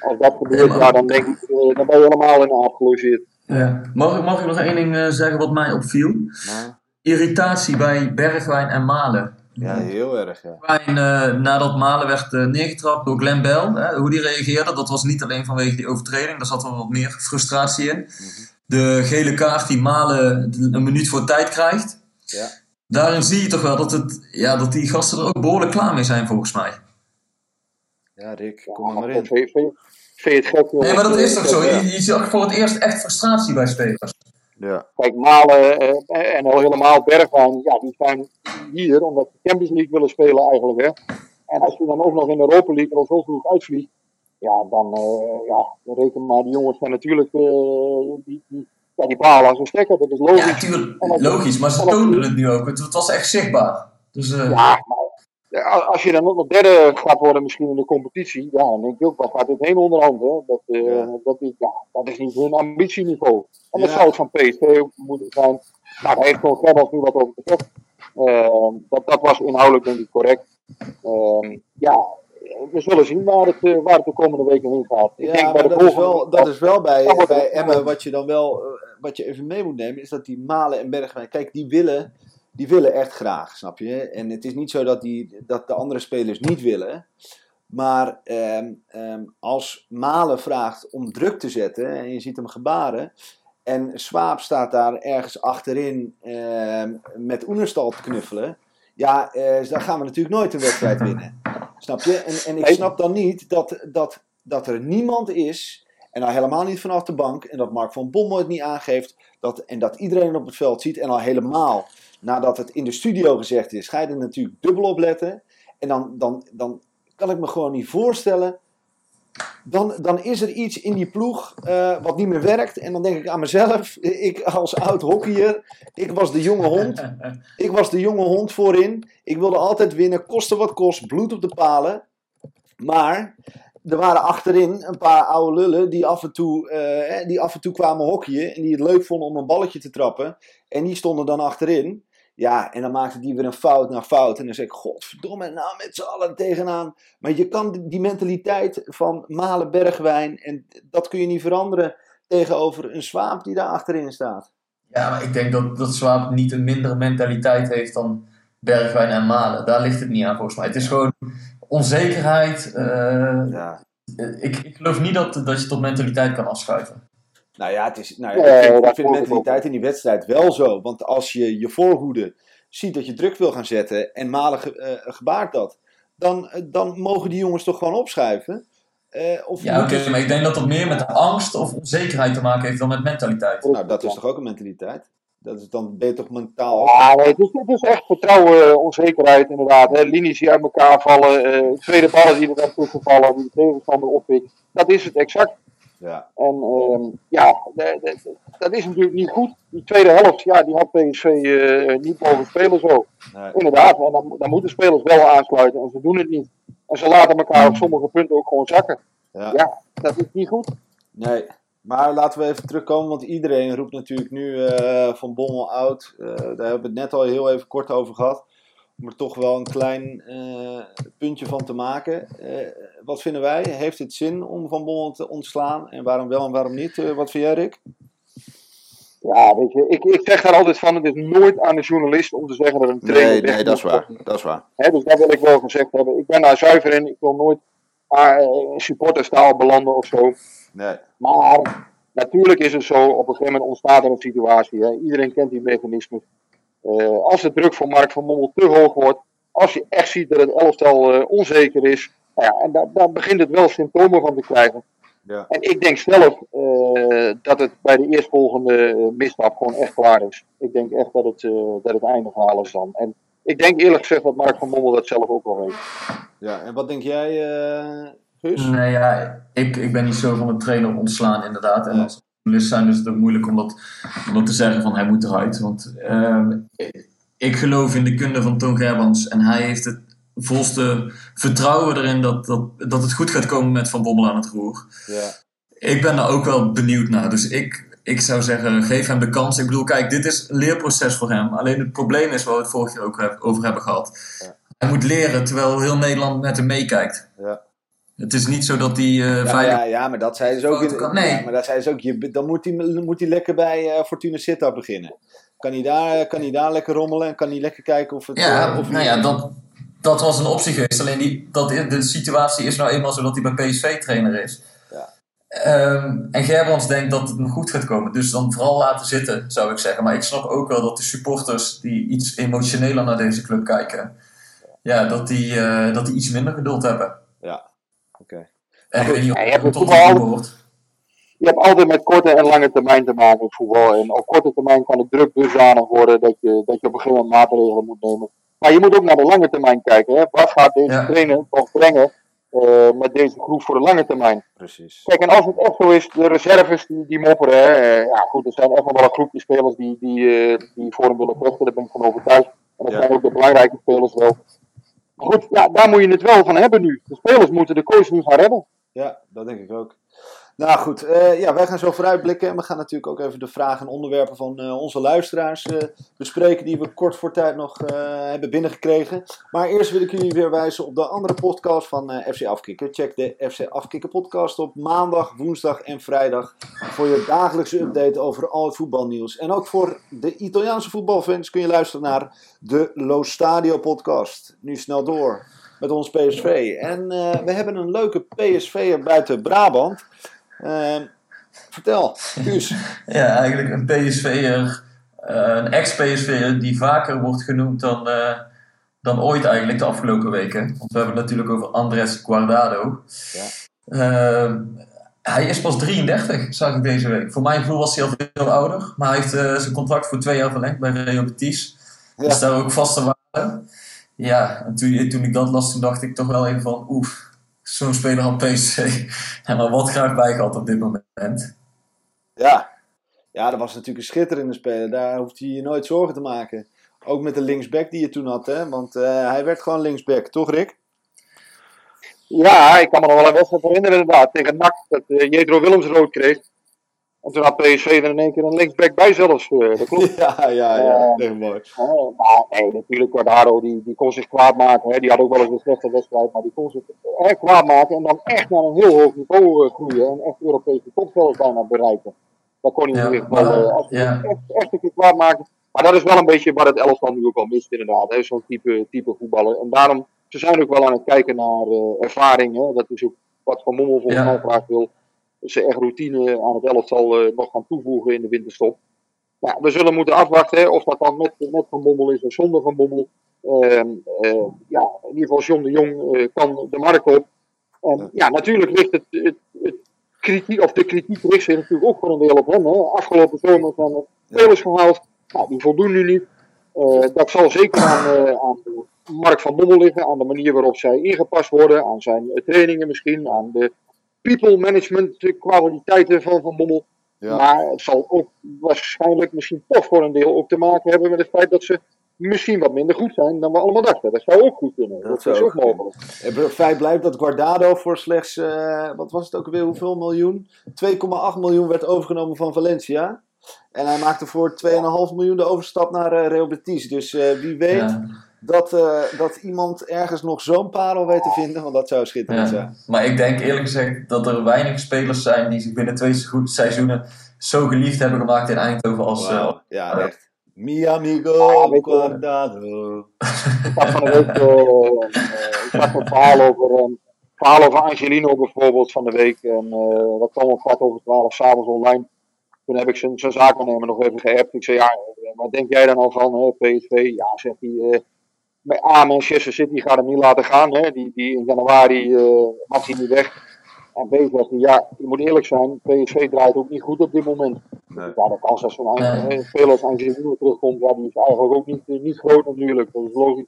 Speaker 5: als dat gebeurt, ja, dan denk ik, eh, dan ben je helemaal in de aap gelogeerd.
Speaker 1: Ja. Mag, ik- mag ik nog één ding eh, zeggen wat mij opviel? Irritatie bij Bergwijn en Malen.
Speaker 2: Ja, heel erg, ja.
Speaker 1: Eh, nadat Malen werd eh, neergetrapt door Glenn Bell, hè, hoe die reageerde, dat was niet alleen vanwege die overtreding, daar zat wel wat meer frustratie in. De gele kaart die Malen een minuut voor tijd krijgt.
Speaker 2: Ja.
Speaker 1: Daarin zie je toch wel dat, het, ja, dat die gasten er ook behoorlijk klaar mee zijn volgens mij.
Speaker 2: Ja, Rick, kom maar in.
Speaker 5: vind, vind, vind je het gek?
Speaker 1: Nee, maar dat is toch zo? Je, je zag voor het eerst echt frustratie bij spelers.
Speaker 2: Ja,
Speaker 5: Kijk, Malen eh, en al helemaal Bergwijn, ja, die zijn hier omdat ze Champions League willen spelen eigenlijk. Hè. En als je dan ook nog in de Europa League al zo vroeg uitvliegt, ja, dan, eh, ja, dan reken maar, die jongens zijn natuurlijk, eh, die, die, ja, die balen als een stekker, dat is logisch.
Speaker 1: Ja, tuurlijk, logisch, maar ze toonden het nu ook. Het, het was echt zichtbaar. Dus, eh,
Speaker 5: Ja, maar ja, als je dan ook nog derde gaat worden misschien in de competitie, ja, dan denk je ook, waar gaat dit heen onderhand? Hè? Dat, eh,
Speaker 2: Ja.
Speaker 5: dat, is, ja, dat is niet hun ambitieniveau. En dat
Speaker 2: Ja.
Speaker 5: zou het van PSV moeten zijn. Nou, daar heeft gewoon Gerbals nu wat over gezegd. Eh, dat, dat was inhoudelijk denk ik correct. Eh, ja, we zullen zien waar het, eh, waar het de komende weken heen gaat. Ik
Speaker 2: ja
Speaker 5: denk bij
Speaker 2: maar
Speaker 5: de
Speaker 2: dat is wel, dat is wel bij, bij Emmen wat je dan wel, eh, wat je even mee moet nemen, is dat die Malen en Bergwijn, kijk, die willen, die willen echt graag, snap je? En het is niet zo dat, die, dat de andere spelers niet willen. Maar ehm, ehm, als Malen vraagt om druk te zetten en je ziet hem gebaren. En Swaap staat daar ergens achterin ehm, met Oenerstal te knuffelen. Ja, eh, dan gaan we natuurlijk nooit een wedstrijd winnen. Snap je? En, en ik snap dan niet dat, dat, dat er niemand is. En al helemaal niet vanaf de bank. En dat Mark van Bommel het niet aangeeft. Dat, en dat iedereen op het veld ziet. En al helemaal nadat het in de studio gezegd is. Ga je er natuurlijk dubbel op letten. En dan, dan, dan kan ik me gewoon niet voorstellen. Dan, dan is er iets in die ploeg eh, wat niet meer werkt. En dan denk ik aan mezelf. [LAUGHS] Ik als oud hockeyer. Ik was de jonge hond. [LAUGHS] Ik was de jonge hond voorin. Ik wilde altijd winnen, koste wat kost, bloed op de palen. Maar er waren achterin een paar oude lullen die af en toe, eh, die af en toe kwamen hockeyen. En die het leuk vonden om een balletje te trappen. En die stonden dan achterin. Ja, en dan maakte die weer een fout na fout. En dan zeg ik, godverdomme, nou met z'n allen tegenaan. Maar je kan die mentaliteit van Malen Bergwijn, en dat kun je niet veranderen tegenover een zwaap die daar achterin staat.
Speaker 1: Ja, maar ik denk dat, dat Swaap niet een mindere mentaliteit heeft dan Bergwijn en Malen. Daar ligt het niet aan volgens mij. Het is gewoon onzekerheid. eh,
Speaker 2: Ja.
Speaker 1: ik, ik geloof niet dat, dat je tot mentaliteit kan afschuiven.
Speaker 2: Nou ja, het is, nou ja,
Speaker 5: Nee,
Speaker 2: ik vind,
Speaker 5: dat
Speaker 2: ik vind de mentaliteit in die wedstrijd wel zo. Want als je je voorhoede ziet dat je druk wil gaan zetten en Malen ge, eh, gebaart dat, dan, eh, dan mogen die jongens toch gewoon opschuiven. Eh, of
Speaker 1: Ja, oké, maar ik denk dat dat meer met angst of onzekerheid te maken heeft dan met mentaliteit.
Speaker 2: Nou, dat is toch ook een mentaliteit? Dat is dan ben je toch mentaal.
Speaker 5: Ja, nee, het, is, het is echt vertrouwen, onzekerheid inderdaad. Hè. Linies die uit elkaar vallen, eh, tweede ballen die er dan tussen vallen, die de tegenstander oppikt. Dat is het exact.
Speaker 2: Ja,
Speaker 5: En ehm, ja, de- de- de- dat is natuurlijk niet goed. Die tweede helft, ja, die had PSV eh, niet mogen spelen zo.
Speaker 2: nee.
Speaker 5: Inderdaad, dan, dan moeten spelers wel aansluiten en ze doen het niet. En ze laten elkaar op sommige punten ook gewoon zakken.
Speaker 2: Ja.
Speaker 5: Ja, dat is niet goed.
Speaker 2: Nee, maar laten we even terugkomen, want iedereen roept natuurlijk nu eh, van Bommel oud. Eh, daar hebben we het net al heel even kort over gehad. Om er toch wel een klein eh, puntje van te maken. Eh, wat vinden wij? Heeft het zin om van Bommel te ontslaan? En waarom wel en waarom niet? Eh, wat vind jij, Rick?
Speaker 5: Ja, weet je, ik, ik zeg daar altijd van, het is nooit aan de journalist om te zeggen dat een trainer weg moet.
Speaker 2: Dat is waar.
Speaker 5: Hè, dus dat wil ik wel gezegd hebben. Ik ben daar zuiver in. Ik wil nooit in supporterstaal belanden of zo.
Speaker 2: Nee.
Speaker 5: Maar natuurlijk is het zo, op een gegeven moment ontstaat er een situatie. Hè. Iedereen kent die mechanismes. Eh, als de druk van Mark van Mommel te hoog wordt, als je echt ziet dat het elftal eh, onzeker is, nou ja, en daar, daar begint het wel symptomen van te krijgen.
Speaker 2: Ja.
Speaker 5: En ik denk zelf eh, dat het bij de eerstvolgende misstap gewoon echt klaar is. Ik denk echt dat het, eh, dat het einde verhaal is dan. En ik denk eerlijk gezegd dat Mark van Mommel dat zelf ook wel weet.
Speaker 2: ja. En wat denk jij, eh Guus?
Speaker 1: Nee, ja, ik, ik ben niet zo van een trainer ontslaan, inderdaad. En als journalist zijn is het ook moeilijk om dat, om dat te zeggen van hij moet eruit. Want ehm, ik, geloof in de kunde van Toon Gerbrands en hij heeft het volste vertrouwen erin dat, dat, dat het goed gaat komen met Van Bommel aan het roer.
Speaker 2: Ja.
Speaker 1: Ik ben daar ook wel benieuwd naar. Dus ik, ik zou zeggen, geef hem de kans. Ik bedoel, kijk, dit is een leerproces voor hem. Alleen het probleem is waar we het vorig jaar ook over hebben gehad.
Speaker 2: Ja.
Speaker 1: Hij moet leren terwijl heel Nederland met hem meekijkt.
Speaker 2: Ja.
Speaker 1: Het is niet zo dat hij eh
Speaker 2: Ja,
Speaker 1: veilig...
Speaker 2: ja, ja, maar dat zei ze ook.
Speaker 1: Kan- nee.
Speaker 2: Ja, maar dat zei ze ook. Je, dan moet hij, moet hij lekker bij eh, Fortuna Sittard beginnen. Kan hij, daar, kan hij daar lekker rommelen en kan hij lekker kijken of het.
Speaker 1: Ja,
Speaker 2: eh, of
Speaker 1: nou ja, dat, dat was een optie geweest. Alleen die, dat, de situatie is nou eenmaal zo dat hij bij PSV trainer is.
Speaker 2: Ja.
Speaker 1: Ehm, en Gerbrands denkt dat het nog goed gaat komen. Dus dan vooral laten zitten, zou ik zeggen. Maar ik snap ook wel dat de supporters die iets emotioneler naar deze club kijken, ja, dat die, eh, dat die iets minder geduld hebben.
Speaker 2: Ja.
Speaker 1: En ik weet niet of
Speaker 5: Ja, je hebt
Speaker 1: het
Speaker 5: het
Speaker 1: tot
Speaker 5: voetbal-
Speaker 1: de behoort.
Speaker 5: je hebt altijd met korte en lange termijn te maken in voetbal. En op korte termijn kan het druk dusdanig worden dat je, dat je op een gegeven moment maatregelen moet nemen. Maar je moet ook naar de lange termijn kijken. Hè. Wat gaat deze
Speaker 1: Ja.
Speaker 5: trainer toch brengen eh, met deze groep voor de lange termijn?
Speaker 2: Precies.
Speaker 5: Kijk, en als het echt zo is, de reserves die, die mopperen. Hè. Eh, ja, goed, er zijn echt nog wel een groepje spelers die, die, eh, die voor hem willen vechten. Daar ben ik van overtuigd. En dat
Speaker 2: Ja.
Speaker 5: zijn ook de belangrijke spelers wel. Maar goed, ja, daar moet je het wel van hebben nu. De spelers moeten de koers nu gaan redden.
Speaker 2: Ja, dat denk ik ook. Nou goed, eh, ja, wij gaan zo vooruitblikken. En we gaan natuurlijk ook even de vragen en onderwerpen van eh, onze luisteraars eh, bespreken. Die we kort voor tijd nog hebben binnengekregen. Maar eerst wil ik jullie weer wijzen op de andere podcast van FC Afkikken. Check de FC Afkikken podcast op maandag, woensdag en vrijdag. Voor je dagelijkse update over al het voetbalnieuws. En ook voor de Italiaanse voetbalfans kun je luisteren naar de Lo Stadio podcast. Nu snel door met ons PSV. En eh, we hebben een leuke PSV'er buiten Brabant. Ehm, vertel, Guus. [LAUGHS]
Speaker 1: Ja, eigenlijk een PSV'er, eh, een ex-PSV'er die vaker wordt genoemd dan, eh, dan ooit eigenlijk de afgelopen weken. Want we hebben het natuurlijk over Andres Guardado.
Speaker 2: Ja.
Speaker 1: Eh, hij is pas 33, zag ik deze week. Voor mijn gevoel was hij al veel ouder. Maar hij heeft zijn contract voor twee jaar verlengd bij Real Betis.
Speaker 2: Ja.
Speaker 1: Dus daar ook vaste waarde. Ja, en toen, toen ik dat las, toen dacht ik toch wel even van... Oef, zo'n speler aan PSV. En maar wat graag bij gehad op dit moment.
Speaker 2: Ja. ja, dat was natuurlijk een schitterende speler. Daar hoeft hij je nooit zorgen te maken. Ook met de linksback die je toen had, hè? Want eh, hij werd gewoon linksback, toch Rick?
Speaker 5: Ja, ik kan me nog wel een wedstrijd herinneren inderdaad. Tegen NAC, dat uh, Jetro Willems rood kreeg. En toen had PSV er in één keer een linksback bij zelfs. Uh, dat klopt. [LAUGHS]
Speaker 2: Ja, ja, ja. Echt mooi.
Speaker 5: Oh, maar nee, natuurlijk Guardado, die, die kon zich kwaad maken. Hè. Die had ook wel eens een slechte wedstrijd, maar die kon zich echt kwaad maken. En dan echt naar een heel hoog niveau uh, groeien. En echt Europese topveld bijna bereiken. Dat kon hij
Speaker 1: Ja,
Speaker 5: uh, als
Speaker 1: ja.
Speaker 5: echt, echt een keer kwaad maken. Maar dat is wel een beetje wat het elftal nu ook al mist inderdaad. hè. Zo'n type, type voetballer. En daarom, ze zijn ook wel aan het kijken naar uh, ervaring. Hè. Dat is ook wat Van Mommel volgens
Speaker 1: Ja.
Speaker 5: mij graag wil. Ze echt routine aan het elftal uh, nog gaan toevoegen in de winterstop. Ja, we zullen moeten afwachten hè, of dat dan met, met Van Bommel is of zonder Van Bommel. Uh, uh, ja, in ieder geval John de Jong uh, kan de markt op. En ja, natuurlijk ligt het, het, het kritiek, of de kritiek richt zich natuurlijk ook voor een deel op hem. Hè. Afgelopen zomer zijn er spelers gehaald, nou, die voldoen nu niet. Eh, dat zal zeker aan, uh, aan Mark van Bommel liggen, aan de manier waarop zij ingepast worden, aan zijn trainingen misschien, aan de people management kwaliteiten van Van Bommel. Ja. Maar het zal ook waarschijnlijk misschien toch voor een deel ook te maken hebben met het feit dat ze misschien wat minder goed zijn dan we allemaal dachten. Dat zou ook goed kunnen. Dat, dat is ook mogelijk.
Speaker 2: Het feit blijft dat Guardado voor slechts, uh, wat was het ook weer, hoeveel miljoen? 2,8 miljoen werd overgenomen van Valencia. En hij maakte voor 2,5 miljoen de overstap naar uh, Real Betis. Dus uh, wie weet ja. Dat, dat iemand ergens nog zo'n parel weet te vinden. Want dat zou schitterend ja. zijn.
Speaker 1: Maar ik denk eerlijk gezegd dat er weinig spelers zijn die zich binnen twee seizoenen zo geliefd hebben gemaakt in Eindhoven als...
Speaker 2: Wow. ja, echt. Mi amigo ah, Guardado.
Speaker 5: Ik had van de week uh, ik had een verhaal over, een verhaal over Angelino bijvoorbeeld van de week. En uh, dat kwam om kwart over twaalf s'avonds online. Toen heb ik zijn, zijn zaakwaarnemer nog even geappt. Ik zei, ja, wat denk jij dan al van, hè, PSV? Ja, zegt hij, uh, A, Manchester City gaat hem niet laten gaan. Hè. Die, die in januari uh, mag hij niet weg. En B zegt hij, ja, je moet eerlijk zijn, PSV draait ook niet goed op dit moment. Nee. Ja, de kans dat zo'n nee. speler als Angelino terugkomt, ja, die is eigenlijk ook niet, niet groot natuurlijk. Dat is logisch.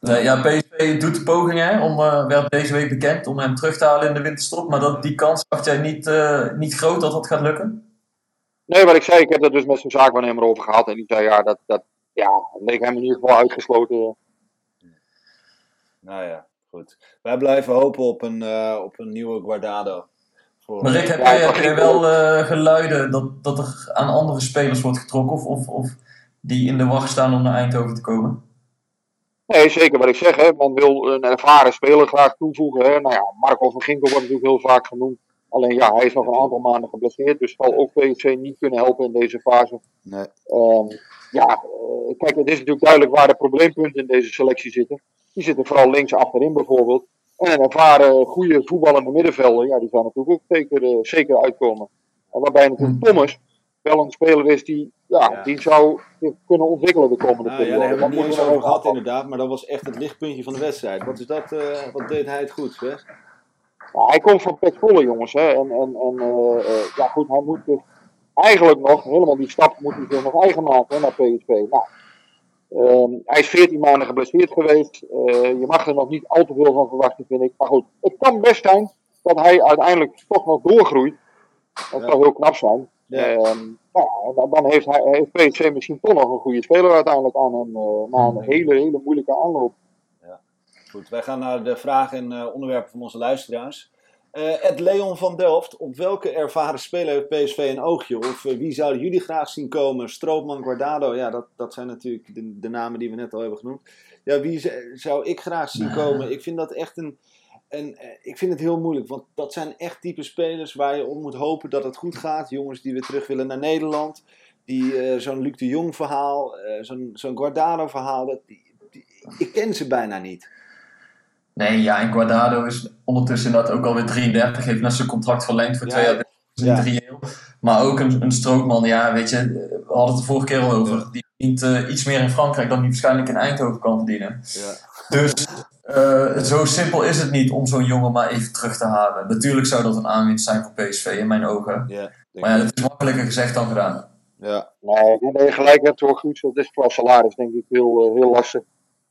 Speaker 1: Nee, ja, PSV doet de pogingen om, uh, werd deze week bekend, om hem terug te halen in de winterstop. Maar dat, die kans acht jij niet, uh, niet groot dat dat gaat lukken?
Speaker 5: Nee, wat ik zei, ik heb dat dus met zijn zaakwaarnemer over gehad. En die zei, ja, dat, dat ja, leek hem in ieder geval uitgesloten.
Speaker 2: Nou ja, goed. Wij blijven hopen op een, uh, op een nieuwe Guardado.
Speaker 1: Voor... Maar Rick, heb jij, heb jij wel uh, geluiden dat, dat er aan andere spelers wordt getrokken? Of, of, of die in de wacht staan om naar Eindhoven te komen?
Speaker 5: Nee, zeker wat ik zeg. Hè. Men wil een ervaren speler graag toevoegen. Hè. Nou ja, Marco van Ginkel wordt natuurlijk heel vaak genoemd. Alleen ja, hij is nog een aantal maanden geblesseerd. Dus zal ook PSV niet kunnen helpen in deze fase.
Speaker 2: Nee.
Speaker 5: Um, ja, uh, kijk, het is natuurlijk duidelijk waar de probleempunten in deze selectie zitten. Die zitten vooral links achterin bijvoorbeeld. En een ervaren, goede voetballende middenvelder, ja, die zou natuurlijk ook zeker, uh, zeker uitkomen. En waarbij natuurlijk Thomas wel een speler is die, ja, ja. die zou kunnen ontwikkelen de komende
Speaker 2: nou, periode. Ja, daar hebben we het niet eens over gehad inderdaad, maar dat was echt het lichtpuntje van de wedstrijd. Wat, is dat, uh, wat deed hij het goed, hè?
Speaker 5: Hij komt van Pek Volle, jongens. Hè. En, en, en uh, ja, goed, hij moet dus eigenlijk nog, helemaal die stap moet hij zich nog eigen maken hè, naar PSV. Nou, Um, hij is 14 maanden geblesseerd geweest. Uh, je mag er nog niet al te veel van verwachten, vind ik. Maar goed, het kan best zijn dat hij uiteindelijk toch nog doorgroeit. Dat ja. zou heel knap zijn. Ja. Um, nou, dan heeft, hij, heeft PSV misschien toch nog een goede speler uiteindelijk aan hem. Uh, na een hele, hele moeilijke aanloop.
Speaker 2: Goed, wij gaan naar de vragen en uh, onderwerpen van onze luisteraars. Uh, Leon van Delft, op welke ervaren speler heeft PSV een oogje? Of uh, wie zouden jullie graag zien komen? Stroopman, Guardado, ja, dat, dat zijn natuurlijk de, de, namen die we net al hebben genoemd. Ja, wie zou ik graag zien komen? Ik vind dat echt een, een. Ik vind het heel moeilijk, want dat zijn echt type spelers waar je om moet hopen dat het goed gaat. Jongens die weer terug willen naar Nederland. Die uh, zo'n Luc de Jong verhaal, zo'n zo'n Guardado verhaal, dat, die, die, ik ken ze bijna niet.
Speaker 1: Nee, ja, en Guardado is ondertussen dat ook alweer 33. Heeft net zijn contract verlengd voor ja, twee jaar. Ja. Drie maar ook een, een strookman, ja, weet je, we hadden het de vorige keer al over. Ja. Die verdient uh, iets meer in Frankrijk dan die waarschijnlijk in Eindhoven kan verdienen.
Speaker 2: Ja.
Speaker 1: Dus uh, zo simpel is het niet om zo'n jongen maar even terug te halen. Natuurlijk zou dat een aanwinst zijn voor PSV in mijn ogen.
Speaker 2: Ja,
Speaker 1: maar ja, dat is makkelijker gezegd dan gedaan.
Speaker 2: Ja.
Speaker 5: Nee, nee je gelijk hebt hoor, Guus. Dat is qua salaris denk ik heel, heel lastig.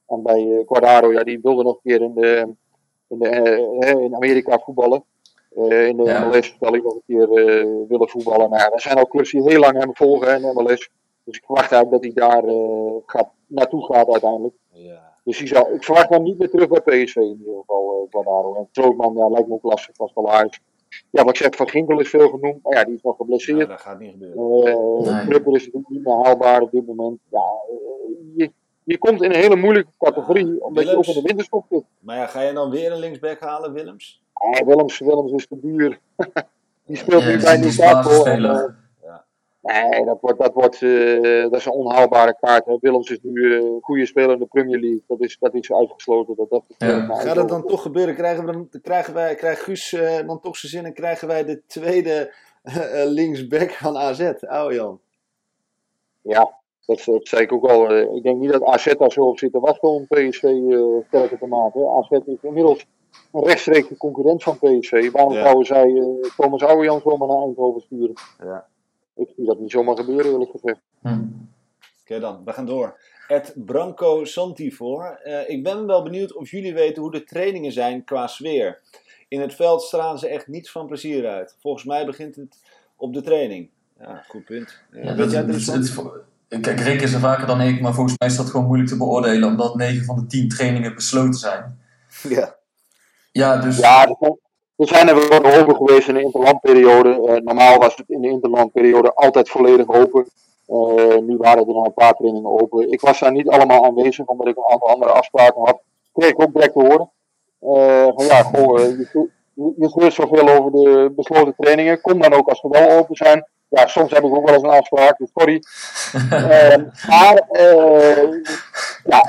Speaker 5: En bij uh, Guardado, ja, die wilde nog een keer in, de, in, de, uh, in Amerika voetballen. Uh, in de ja. MLS zal hij nog een keer willen voetballen. Nou, er zijn ook clubs die heel lang hem volgen in MLS. Dus ik verwacht eigenlijk dat hij daar gaat, naartoe gaat uiteindelijk.
Speaker 2: Ja.
Speaker 5: Dus die zou, ik verwacht hem niet meer terug bij PSV in ieder geval, Guardado. En Strootman, ja, lijkt me ook lastig, was wel aardig. Ja, wat ik zeg, Van Ginkel is veel genoemd, maar ja, die is nog geblesseerd. Ja,
Speaker 2: dat gaat niet gebeuren.
Speaker 5: Uh, nee. Krupper is natuurlijk niet meer haalbaar op dit moment. Ja, je, je komt in een hele moeilijke categorie, ja, omdat Willems. je ook in de winterstop zit.
Speaker 2: Maar ja, ga je dan weer een linksback halen, Willems?
Speaker 5: Ja, Willems, Willems is te duur. [LAUGHS] die speelt nu bij Newcastle. En, ja. Nee, dat, wordt, dat, wordt, uh, dat is een onhaalbare kaart. Hè. Willems is nu een uh, goede speler in de Premier League. Dat is, dat is uitgesloten. Dat, dat
Speaker 2: ja. Gaat het dan toch gebeuren? Krijgen, we dan, krijgen, wij, krijgt Guus uh, dan toch zijn zin en krijgen wij de tweede [LAUGHS] linksback van AZ? Oude Jan.
Speaker 5: Ja, dat, dat zei ik ook al. Uh, ik denk niet dat AZ daar zo op zit te wachten om PSV uh, sterker te maken. AZ is inmiddels een rechtstreekse concurrent van PSV. Waarom
Speaker 2: Ja.
Speaker 5: zouden zij eh, Thomas Ouwejan zomaar naar Eindhoven sturen?
Speaker 2: Ja.
Speaker 5: Ik zie dat niet zomaar gebeuren, eerlijk gezegd.
Speaker 1: Hm.
Speaker 2: Oké dan, we gaan door. Het Branco Santifor. Eh ik ben wel benieuwd of jullie weten hoe de trainingen zijn qua sfeer. In het veld stralen ze echt niets van plezier uit. Volgens mij begint het op de training. Ja, goed punt. Eh,
Speaker 1: Ja,
Speaker 2: weet
Speaker 1: dat,
Speaker 2: jij
Speaker 1: Kijk, Rick is er vaker dan ik, maar volgens mij is dat gewoon moeilijk te beoordelen, omdat 9 van de 10 trainingen besloten zijn. [LAUGHS]
Speaker 2: Ja.
Speaker 1: Ja, dus
Speaker 5: Ja, er zijn- er wel open geweest in de interlandperiode. Eh, normaal was het in de interlandperiode altijd volledig open. Eh, nu waren er nog een paar trainingen open. Ik was daar niet allemaal aanwezig, omdat ik een aantal andere afspraken had. Kreeg ik ook direct te horen. Eh, van ja, goh, je, je, hoort zoveel over de besloten trainingen. Kom dan ook als ze wel open zijn. Ja, soms heb ik ook wel eens een afspraak, dus sorry. [LAUGHS] Eh, maar, eh, ja,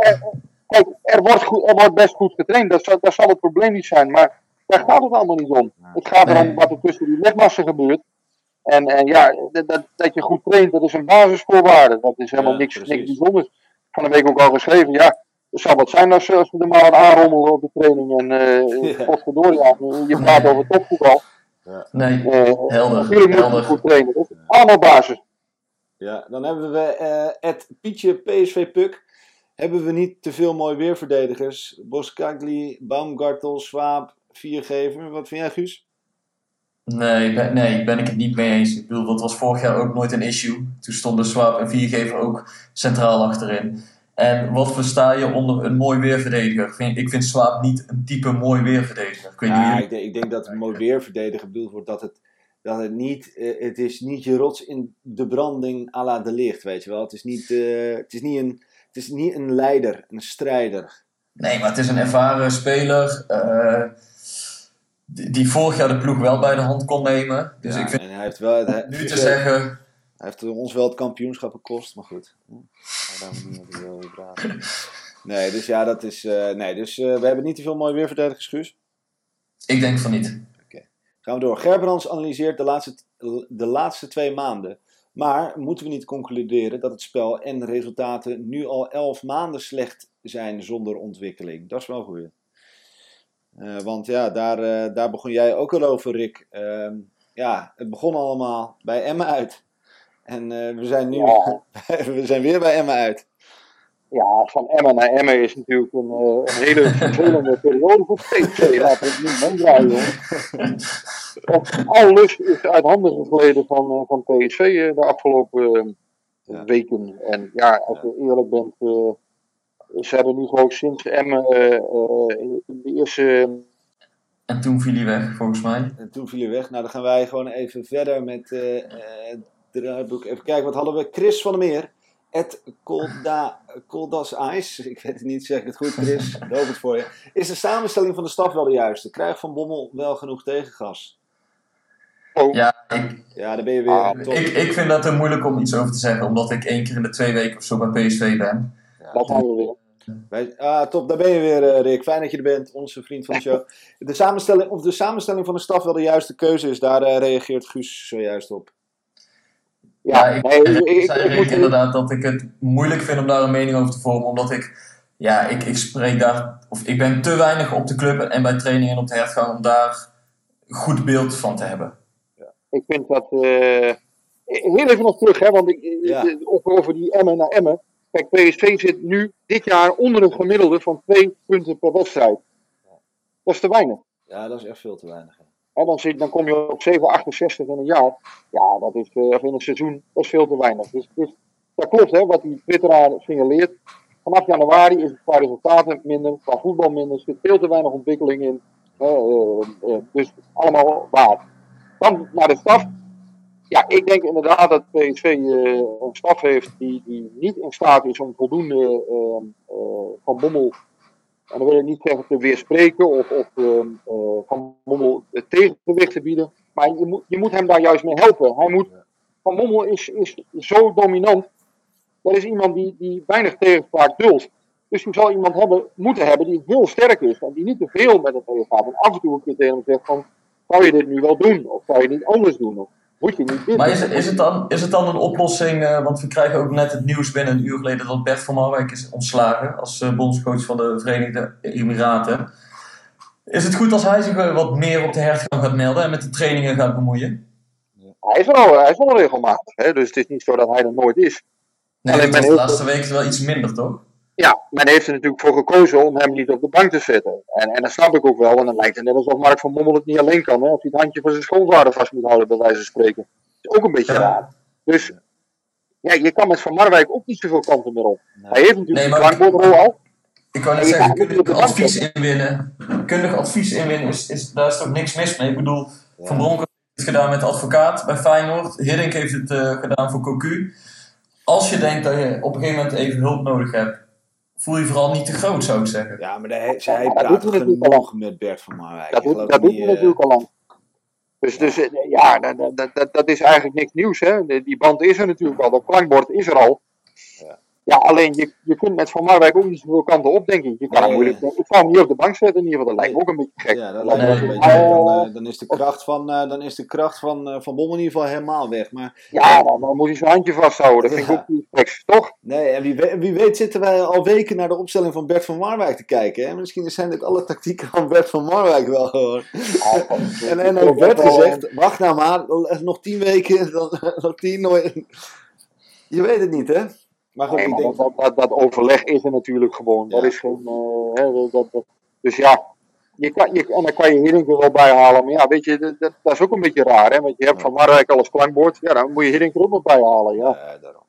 Speaker 5: eh, kijk, er wordt, goed, er wordt best goed getraind. Dat, zal- dat zal het probleem niet zijn. Maar daar gaat het allemaal niet om. Het gaat erom wat er tussen die legmassen gebeurt. En, en ja, dat, dat, dat je goed traint, dat is een basisvoorwaarde. Dat is helemaal
Speaker 2: Ja,
Speaker 5: niks,
Speaker 2: precies.
Speaker 5: niks bijzonders. Van de week ook al geschreven, ja. Het zou wat zijn als, als we er maar aanrommelen op de training. En eh [LAUGHS]
Speaker 2: Ja.
Speaker 5: ja, je praat over topvoetbal.
Speaker 1: nee,
Speaker 5: Eh,
Speaker 1: Helder,
Speaker 5: Natuurlijk goed trainen. Dat is allemaal basis.
Speaker 2: Ja, dan hebben we eh het Pietje PSV Puk. Hebben we niet te veel mooi weerverdedigers? Boskagli, Baumgartel, Swaap, Viergever. Wat vind jij, Guus?
Speaker 1: nee, ben, nee, ben ik het niet mee eens. Ik bedoel, dat was vorig jaar ook nooit een issue. Toen stonden Swap en Viergever ook centraal achterin. En wat versta je onder een mooi weerverdediger? Ik vind, ik vind Swap niet een type mooi weerverdediger. Ik weet
Speaker 2: Ja, ik, denk, ik denk dat een mooi weerverdediger bedoeld wordt dat het, dat het niet, eh, het is niet je rots in de branding à la de licht, weet je wel. Het is niet, eh, het is niet, een, het is niet een leider, een strijder.
Speaker 1: Nee, maar het is een ervaren speler. eh, die, die vorig jaar de ploeg wel bij de hand kon nemen. Dus
Speaker 2: Ja,
Speaker 1: ik vind
Speaker 2: en hij heeft wel, hij,
Speaker 1: nu te zeggen.
Speaker 2: Hij heeft ons wel het kampioenschap gekost, maar goed. Hm. Praten. [LAUGHS] Nee, dus ja, dat is. eh, nee, dus eh, we hebben niet te veel mooi weerverdedigers, Guus.
Speaker 1: Ik denk van niet.
Speaker 2: Gaan we door. Gerbrands analyseert de laatste, de laatste twee maanden. Maar moeten we niet concluderen dat het spel en de resultaten nu al elf maanden slecht zijn zonder ontwikkeling? Dat is wel goed. Eh, want ja, daar, eh, daar begon jij ook al over, Rick. Ehm, ja, het begon allemaal bij Emma uit. En eh, we zijn nu
Speaker 5: Ja. [LAUGHS]
Speaker 2: we zijn weer bij Emma uit.
Speaker 5: Ja, van Emmen naar Emmen is natuurlijk een, eh, een hele [LAUGHS] vervelende periode voor PSV. Laten we het niet meedraaien, alles is uit handen gegleden van, eh, van PSV eh, de afgelopen
Speaker 2: Ja.
Speaker 5: weken. En ja, als je eerlijk bent, eh, ze hebben nu gewoon sinds Emmen eh, in de eerste...
Speaker 1: En toen viel hij weg, volgens mij.
Speaker 2: En toen viel hij weg. Nou, dan gaan wij gewoon even verder met eh, eh, draaiboek. Even kijken, wat hadden we? Chris van der Meer. Het Kolda, Koldas Ice. Ik weet het niet, zeg ik het goed, Chris? Ik hoop het voor je. Is de samenstelling van de staf wel de juiste? Krijgt Van Bommel wel genoeg tegengas?
Speaker 5: Oh,
Speaker 1: Ja, ik,
Speaker 2: Ja, daar ben je weer.
Speaker 5: Ah,
Speaker 2: top.
Speaker 1: ik, ik vind dat er moeilijk om iets over te zeggen, omdat ik één keer in de twee weken of zo bij PSV ben.
Speaker 5: dat gaan we.
Speaker 2: Wij- ah, top, daar ben je weer, eh, Rick. Fijn dat je er bent, onze vriend van de show. De samenstelling, of de samenstelling van de staf wel de juiste keuze is, daar eh, reageert Guus zojuist op.
Speaker 1: Ja,
Speaker 5: Ja,
Speaker 1: ik,
Speaker 5: nee,
Speaker 1: ik,
Speaker 5: ik, ik,
Speaker 1: zei
Speaker 5: ik
Speaker 1: Rick
Speaker 5: moet-
Speaker 1: inderdaad dat ik het moeilijk vind om daar een mening over te vormen, omdat ik, ja, ik, ik spreek daar, of ik ben te weinig op de club en bij trainingen en op de hertgang om daar goed beeld van te hebben.
Speaker 5: Ik vind dat. eh, heel even nog terug, hè, want ik,
Speaker 2: Ja.
Speaker 5: over die Emmen naar Emmen. Kijk, PSV zit nu dit jaar onder een gemiddelde van twee punten per wedstrijd. Dat is te weinig.
Speaker 2: Ja, dat is echt veel te weinig. hè.
Speaker 5: Dan, zit, dan kom je op 7,68 in een jaar. Ja, dat is, eh, of in een seizoen, dat is veel te weinig. Dus, dus dat klopt, hè, wat die twitteraar signaleert. Vanaf januari is het qua resultaten minder, qua voetbal minder. Er zit veel te weinig ontwikkeling in. eh, eh, dus allemaal waar. Dan naar de staf. Ja, ik denk inderdaad dat PSV eh, een staf heeft die, die niet in staat is om voldoende eh, eh, van Bommel, en dan wil ik niet zeggen te weerspreken of, of eh, van Bommel het tegengewicht te bieden, maar je moet, je moet hem daar juist mee helpen. Hij moet, van Bommel is, is zo dominant, dat is iemand die, die weinig tegenspraak duldt. Dus je zal iemand hebben, moeten hebben die heel sterk is en die niet te veel met het meegaat. En af en toe een keer tegen hem zegt van, zou je dit nu wel doen? Of zou je niet anders doen? Of moet je niet dit
Speaker 1: Maar is het, is het, dan, is het dan een oplossing, eh, want we krijgen ook net het nieuws binnen een uur geleden dat Bert van Marwijk is ontslagen als eh, bondscoach van de Verenigde Emiraten. Is het goed als hij zich wat meer op de hertgang gaat melden en met de trainingen gaat bemoeien?
Speaker 5: Hij is al, hij is regelmatig. Hè? Dus het is niet zo dat hij er nooit is.
Speaker 1: Nee,
Speaker 5: Alleen
Speaker 1: de laatste weken wel iets minder, toch?
Speaker 5: Ja, men heeft er natuurlijk voor gekozen om hem niet op de bank te zetten. En, en dat snap ik ook wel. En dan lijkt het net alsof Mark van Bommel het niet alleen kan. Hè? Of hij het handje van zijn schoonvader vast moet houden, bij wijze van spreken. Dat is ook een beetje
Speaker 1: Ja.
Speaker 5: raar. Dus ja, je kan met Van Marwijk ook niet zoveel kanten meer op. Hij heeft natuurlijk
Speaker 1: Nee,
Speaker 5: een
Speaker 1: maar-
Speaker 5: al.
Speaker 1: Ik wou net zeggen, kundig advies inwinnen. Kundig advies inwinnen, is, is, daar is toch niks mis mee? Ik bedoel, Van Bronken heeft het gedaan met de advocaat bij Feyenoord. Hiddink heeft het eh, gedaan voor Cocu. Als je denkt dat je op een gegeven moment even hulp nodig hebt, voel je vooral niet te groot, zou ik zeggen.
Speaker 2: Ja, maar hij, zij
Speaker 5: dat
Speaker 2: praat
Speaker 5: doet hij natuurlijk al
Speaker 2: genoeg met Bert van Marwijk.
Speaker 5: Dat
Speaker 2: Ik
Speaker 5: doet, dat doet
Speaker 2: niet,
Speaker 5: hij
Speaker 2: eh,
Speaker 5: natuurlijk al lang. Dus, dus eh, ja, dat, dat, dat, dat is eigenlijk niks nieuws. Hè? Die band is er natuurlijk al, dat klankbord is er al.
Speaker 2: Ja.
Speaker 5: Alleen je, je kunt met Van Marwijk ook niet zoveel kanten op, denk ik. Je kan hem
Speaker 2: Nee.
Speaker 5: moeilijk, ik zou hem niet op de bank zetten, in ieder geval. Dat lijkt me ook een beetje gek.
Speaker 2: Ja, dat lijkt me een beetje. Dan,
Speaker 5: Eh,
Speaker 2: dan is de kracht van, eh, dan is de kracht van, eh, van Bommel in ieder geval helemaal weg. Maar
Speaker 5: Ja, dan, dan moet hij zijn handje vasthouden. Dat vind ik
Speaker 2: Ja.
Speaker 5: ook niet geks, toch?
Speaker 2: nee, en wie, weet- wie weet zitten wij al weken naar de opstelling van Bert van Marwijk te kijken. Hè? Misschien zijn dit alle tactieken van Bert van Marwijk wel gewoon. [LAUGHS] En, en ook werd gezegd, wacht nou maar, nog tien weken, [LAUGHS] dan, nog tien, nooit. Je weet het niet, hè? Maar goed,
Speaker 5: Nee, maar
Speaker 2: denk,
Speaker 5: dat, dat, dat overleg is er natuurlijk gewoon. Dat is geen. eh, hè, dat, dus ja, je kan, je, en dan kan je Hiddink er wel bij halen. Maar ja, weet je, dat, is ook een beetje raar. Hè? Want je hebt van Marwijk al als klankbord. Ja, dan moet je Hiddink er ook nog bij halen. Ja.
Speaker 2: eh, daarom.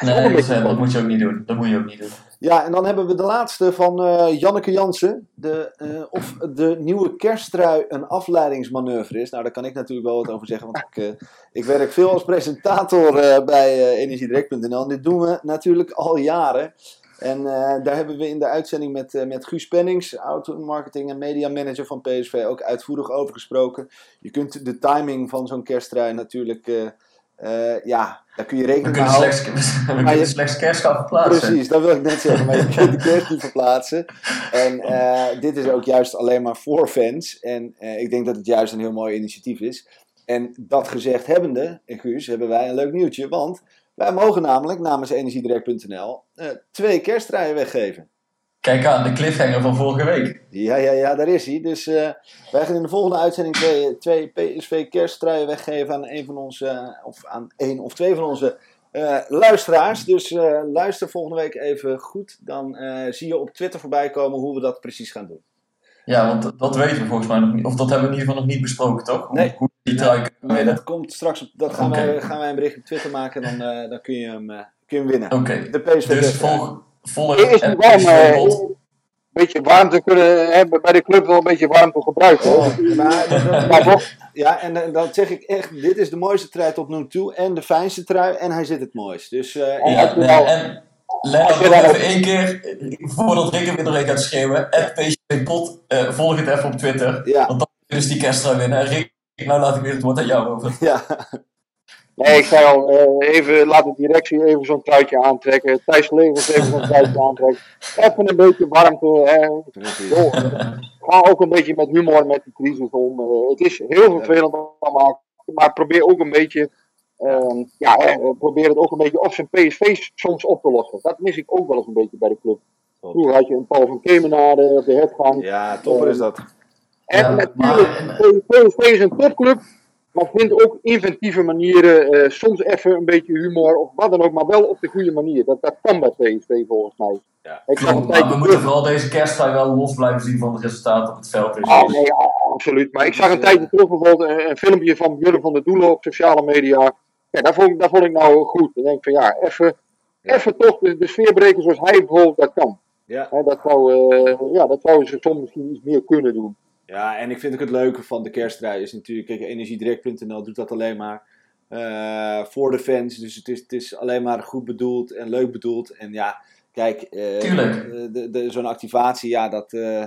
Speaker 1: Nee, dat, dat moet je ook niet doen. Dat moet je ook niet doen.
Speaker 2: Ja, en dan hebben we de laatste van eh, Janneke Jansen. De, eh, of de nieuwe kersttrui een afleidingsmanoeuvre is. Nou, daar kan ik natuurlijk wel wat over zeggen. Want ik, eh, ik werk veel als presentator bij energiedirect.nl. En dit doen we natuurlijk al jaren. En daar hebben we in de uitzending met, met Guus Pennings, auto-marketing en media manager van PSV, ook uitvoerig over gesproken. Je kunt de timing van zo'n kersttrui natuurlijk, eh, ja, daar kun je rekening mee houden.
Speaker 1: slechts, [LAUGHS] we
Speaker 2: Maar
Speaker 1: kunnen
Speaker 2: je-
Speaker 1: slechts kerst gaan verplaatsen.
Speaker 2: Precies, dat wil ik net zeggen. Maar je [LAUGHS] kunt de kerst niet verplaatsen. En eh, dit is ook juist alleen maar voor fans. En eh, ik denk dat het juist een heel mooi initiatief is. En dat gezegd hebbende, en Guus, hebben wij een leuk nieuwtje. Want wij mogen namelijk namens energiedirect.nl twee kersttruien weggeven.
Speaker 1: Kijk aan, de cliffhanger van vorige week.
Speaker 2: Ja, ja, ja, daar is hij. Dus eh, wij gaan in de volgende uitzending twee, twee PSV kersttruien weggeven aan een van onze, of aan één of twee van onze eh, luisteraars. Dus eh, luister volgende week even goed. Dan eh, zie je op Twitter voorbij komen hoe we dat precies gaan doen.
Speaker 1: Ja, want dat- weten we volgens mij nog niet. Of dat hebben we in ieder geval nog niet besproken, toch? Hoe-
Speaker 2: Nee.
Speaker 1: Hoe die trui kunnen winnen.
Speaker 2: dat komt straks op, dat gaan, wij, gaan wij een bericht op Twitter maken. Dan, eh, dan kun, je hem, eh, kun je hem winnen.
Speaker 1: Oké,
Speaker 2: De PSV
Speaker 1: dus
Speaker 2: kersttruien.
Speaker 5: Is
Speaker 1: en
Speaker 5: het warm, eh,
Speaker 1: Bot.
Speaker 5: een beetje warmte kunnen hebben bij de club wel een beetje warmte gebruiken. hè?
Speaker 2: Oh, maar, dat- dat-
Speaker 5: Maar toch,
Speaker 2: Ja, en eh, dan zeg ik echt, dit is de mooiste trui tot nu toe. En de fijnste trui. En hij zit het mooist. Dus eh,
Speaker 5: Ja,
Speaker 1: Ja,
Speaker 5: als je
Speaker 1: nee,
Speaker 5: nou-
Speaker 1: en let
Speaker 5: je
Speaker 1: nog even één keer, eh, voordat Rick hem weer doorheen gaat schreeuwen, PSV Pot, eh, volg het even op Twitter.
Speaker 2: Ja.
Speaker 1: Want dan kun je dus die kersttrui winnen. En Rick, nou laat ik weer het woord aan jou over.
Speaker 2: ja,
Speaker 5: nee, ik zei al, eh, even, laat de directie even zo'n truitje aantrekken. Thijs Levens even zo'n truitje [LAUGHS] aantrekken. Even een beetje warmte. Joh, ga ook een beetje met humor met die crisis om. Eh, het is heel vervelend allemaal, maar probeer ook een beetje, ehm, ja, hè, probeer het ook een beetje op zijn PSV soms op te lossen. Dat mis ik ook wel eens een beetje bij de club. Vroeger had je een Paul van Kemenade op de hertgang.
Speaker 2: Ja, topper is dat.
Speaker 5: En
Speaker 1: Ja,
Speaker 5: natuurlijk,
Speaker 1: maar-
Speaker 5: PSV is een topclub, maar vindt ook inventieve manieren, eh, soms even een beetje humor of wat dan ook, maar wel op de goede manier. Dat, dat kan bij PSV volgens mij.
Speaker 2: Ja.
Speaker 5: Ik zag
Speaker 1: Klopt,
Speaker 5: een
Speaker 1: maar we
Speaker 5: tijdje
Speaker 1: moeten
Speaker 5: terug,
Speaker 1: vooral deze kersttrui wel los blijven zien van de resultaten op het veld. Dus
Speaker 5: Ah, nee, ah, absoluut. Maar ik zag een tijdje terug bijvoorbeeld een, een filmpje van Björn van der Doelen op sociale media. Ja, daar vond, ik- dat vond ik nou goed. Ik denk van ja, even, even toch de, de sfeer breken zoals hij bijvoorbeeld dat kan.
Speaker 2: Ja.
Speaker 5: Dat, zou, eh, ja, dat zouden ze soms misschien iets meer kunnen doen.
Speaker 2: Ja, en ik vind ook het leuke van de kersttrui is natuurlijk, kijk, energiedirect.nl doet dat alleen maar eh, voor de fans. Dus het is, het is alleen maar goed bedoeld en leuk bedoeld. En ja, kijk, eh,
Speaker 1: Tuurlijk.
Speaker 2: de, de, zo'n activatie, ja, dat, eh,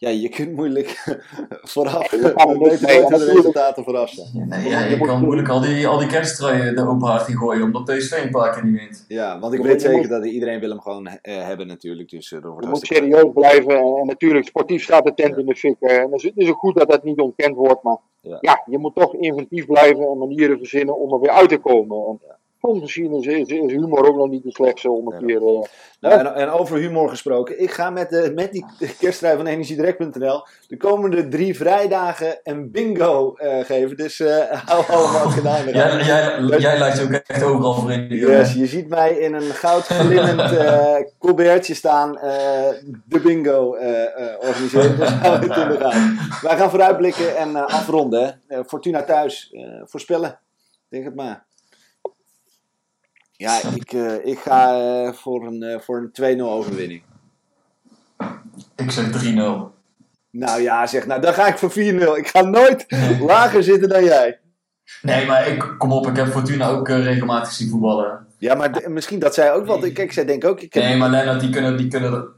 Speaker 2: ja, je kunt moeilijk [LAUGHS] vooraf,
Speaker 5: Ja, je kan
Speaker 2: we
Speaker 5: niks
Speaker 2: weten
Speaker 5: mee,
Speaker 2: nooit hoe de resultaten vooraf zijn.
Speaker 1: Ja, nee, ja, je kan moeilijk al die, al die kersttruien de open haard gooien, omdat PSV een paar keer niet wint.
Speaker 2: Ja, want ik weet zeker
Speaker 5: moet-
Speaker 2: dat iedereen wil hem gewoon eh, hebben natuurlijk. Dus wordt
Speaker 5: Je moet serieus blijven. En, en natuurlijk, sportief staat de tent in de fik. eh, En het is, het is ook goed dat dat niet ontkend wordt. Maar
Speaker 2: Ja.
Speaker 5: ja. je moet toch inventief blijven en manieren verzinnen om er weer uit te komen. En, soms misschien is, is, is humor ook nog niet de slechtste om een
Speaker 2: Ja.
Speaker 5: keer... eh,
Speaker 2: Nou, en, en over humor gesproken. Ik ga met, de, met die kersttrui van energiedirect.nl de komende drie vrijdagen een bingo eh, geven. Dus eh hou allemaal het gedaan.
Speaker 1: Jij, jij, jij lijkt ook echt overal voor in.
Speaker 2: Yes, je ziet mij in een goud glimmend [LAUGHS] eh colbertje staan eh, de bingo eh, eh, organiseren. Dus hou het in de gaten. Wij gaan vooruitblikken en eh, afronden. hè. Eh, Fortuna thuis. eh, voorspellen. Denk het maar. Ja, ik, eh, ik ga eh, voor een, eh, voor een 2-0 overwinning.
Speaker 1: Ik zeg 3-0.
Speaker 2: Nou ja, zeg, nou dan ga ik voor 4-0. Ik ga nooit lager zitten dan jij.
Speaker 1: Nee, maar ik, kom op, ik heb Fortuna ook regelmatig zien voetballen.
Speaker 2: Ja, maar de- misschien dat zij ook wat. Kijk, zij denken ook. Ik heb,
Speaker 1: Nee, maar Lennart, die kunnen, die kunnen er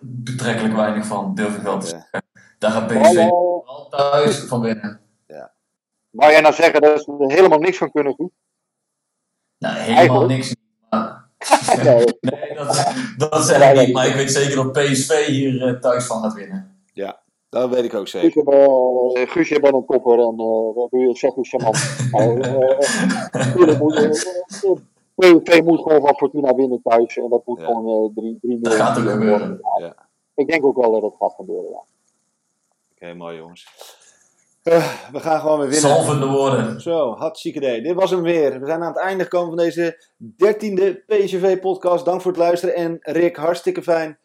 Speaker 1: betrekkelijk weinig van, durf ik wel te
Speaker 2: Ja.
Speaker 1: zeggen. Daar gaat PSV vooral thuis van winnen.
Speaker 5: Wou jij nou zeggen dat ze er helemaal niks van kunnen doen?
Speaker 1: Nou, helemaal
Speaker 5: Eigenlijk.
Speaker 1: niks. [LAUGHS] Maar, [LAUGHS]
Speaker 5: Nee.
Speaker 1: dat, dat zeg ik niet. Maar ik weet zeker dat PSV hier eh, thuis van gaat winnen.
Speaker 2: dat weet ik ook zeker.
Speaker 5: Guusje heeft, uh, Guusje heeft wel een topper en uh, dat doe je zeg je charmant. [LAUGHS] Eh, eh, PSV moet gewoon van Fortuna winnen thuis en dat moet
Speaker 2: Ja.
Speaker 5: gewoon eh, 3-0
Speaker 1: Dat gaat ook gebeuren.
Speaker 2: Ja.
Speaker 5: Ik denk ook wel dat het gaat gebeuren, ja.
Speaker 2: Oké, mooi jongens. Eh, we gaan gewoon weer winnen.
Speaker 1: Zalvende woorden.
Speaker 2: Zo, hartstikke idee. Dit was hem weer. We zijn aan het einde gekomen van deze dertiende PSV-podcast. Dank voor het luisteren. En Rick, hartstikke fijn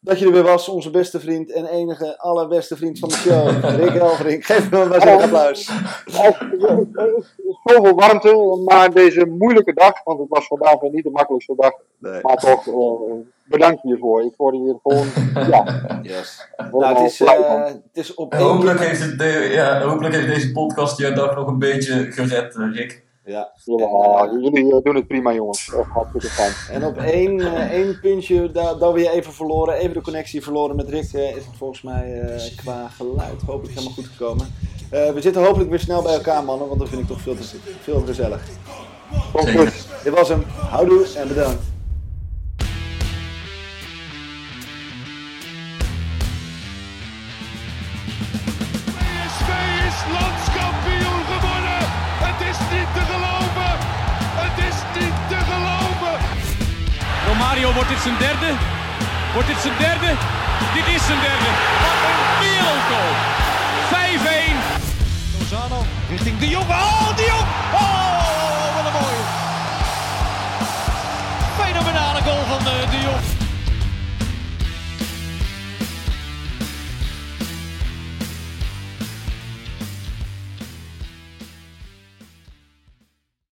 Speaker 2: dat je er weer was. Onze beste vriend en enige allerbeste vriend van de show. [LAUGHS] Rick Elvering. Geef hem maar een applaus.
Speaker 5: Zoveel warmte, maar deze moeilijke dag, want het was vandaag weer niet de makkelijkste dag,
Speaker 2: Nee.
Speaker 5: maar toch uh, bedankt hiervoor. Ik word hier gewoon, [LAUGHS] ja,
Speaker 2: Yes. Nou, het is, eh, het is op
Speaker 1: hopelijk, heeft het de, ja, hopelijk heeft deze podcast jouw dag nog een beetje gered, eh, Rick.
Speaker 2: Ja.
Speaker 5: Ja, jullie eh, doen het prima jongens, echt hartstikke fijn.
Speaker 2: En op één, eh, één puntje, daar, daar weer even verloren. Even de connectie verloren met Rick. eh, is het volgens mij eh, qua geluid hopelijk helemaal goed gekomen. Eh, we zitten hopelijk weer snel bij elkaar, mannen. Want dat vind ik toch veel te, veel te gezellig.
Speaker 5: Komt
Speaker 1: Zeker.
Speaker 5: goed.
Speaker 2: Dit was hem. Houdoe en bedankt.
Speaker 4: Wordt dit zijn derde. Wordt dit zijn derde? Dit is zijn derde. Wat een wereldgoal. 5-1. Lozano richting de Jong. Oh,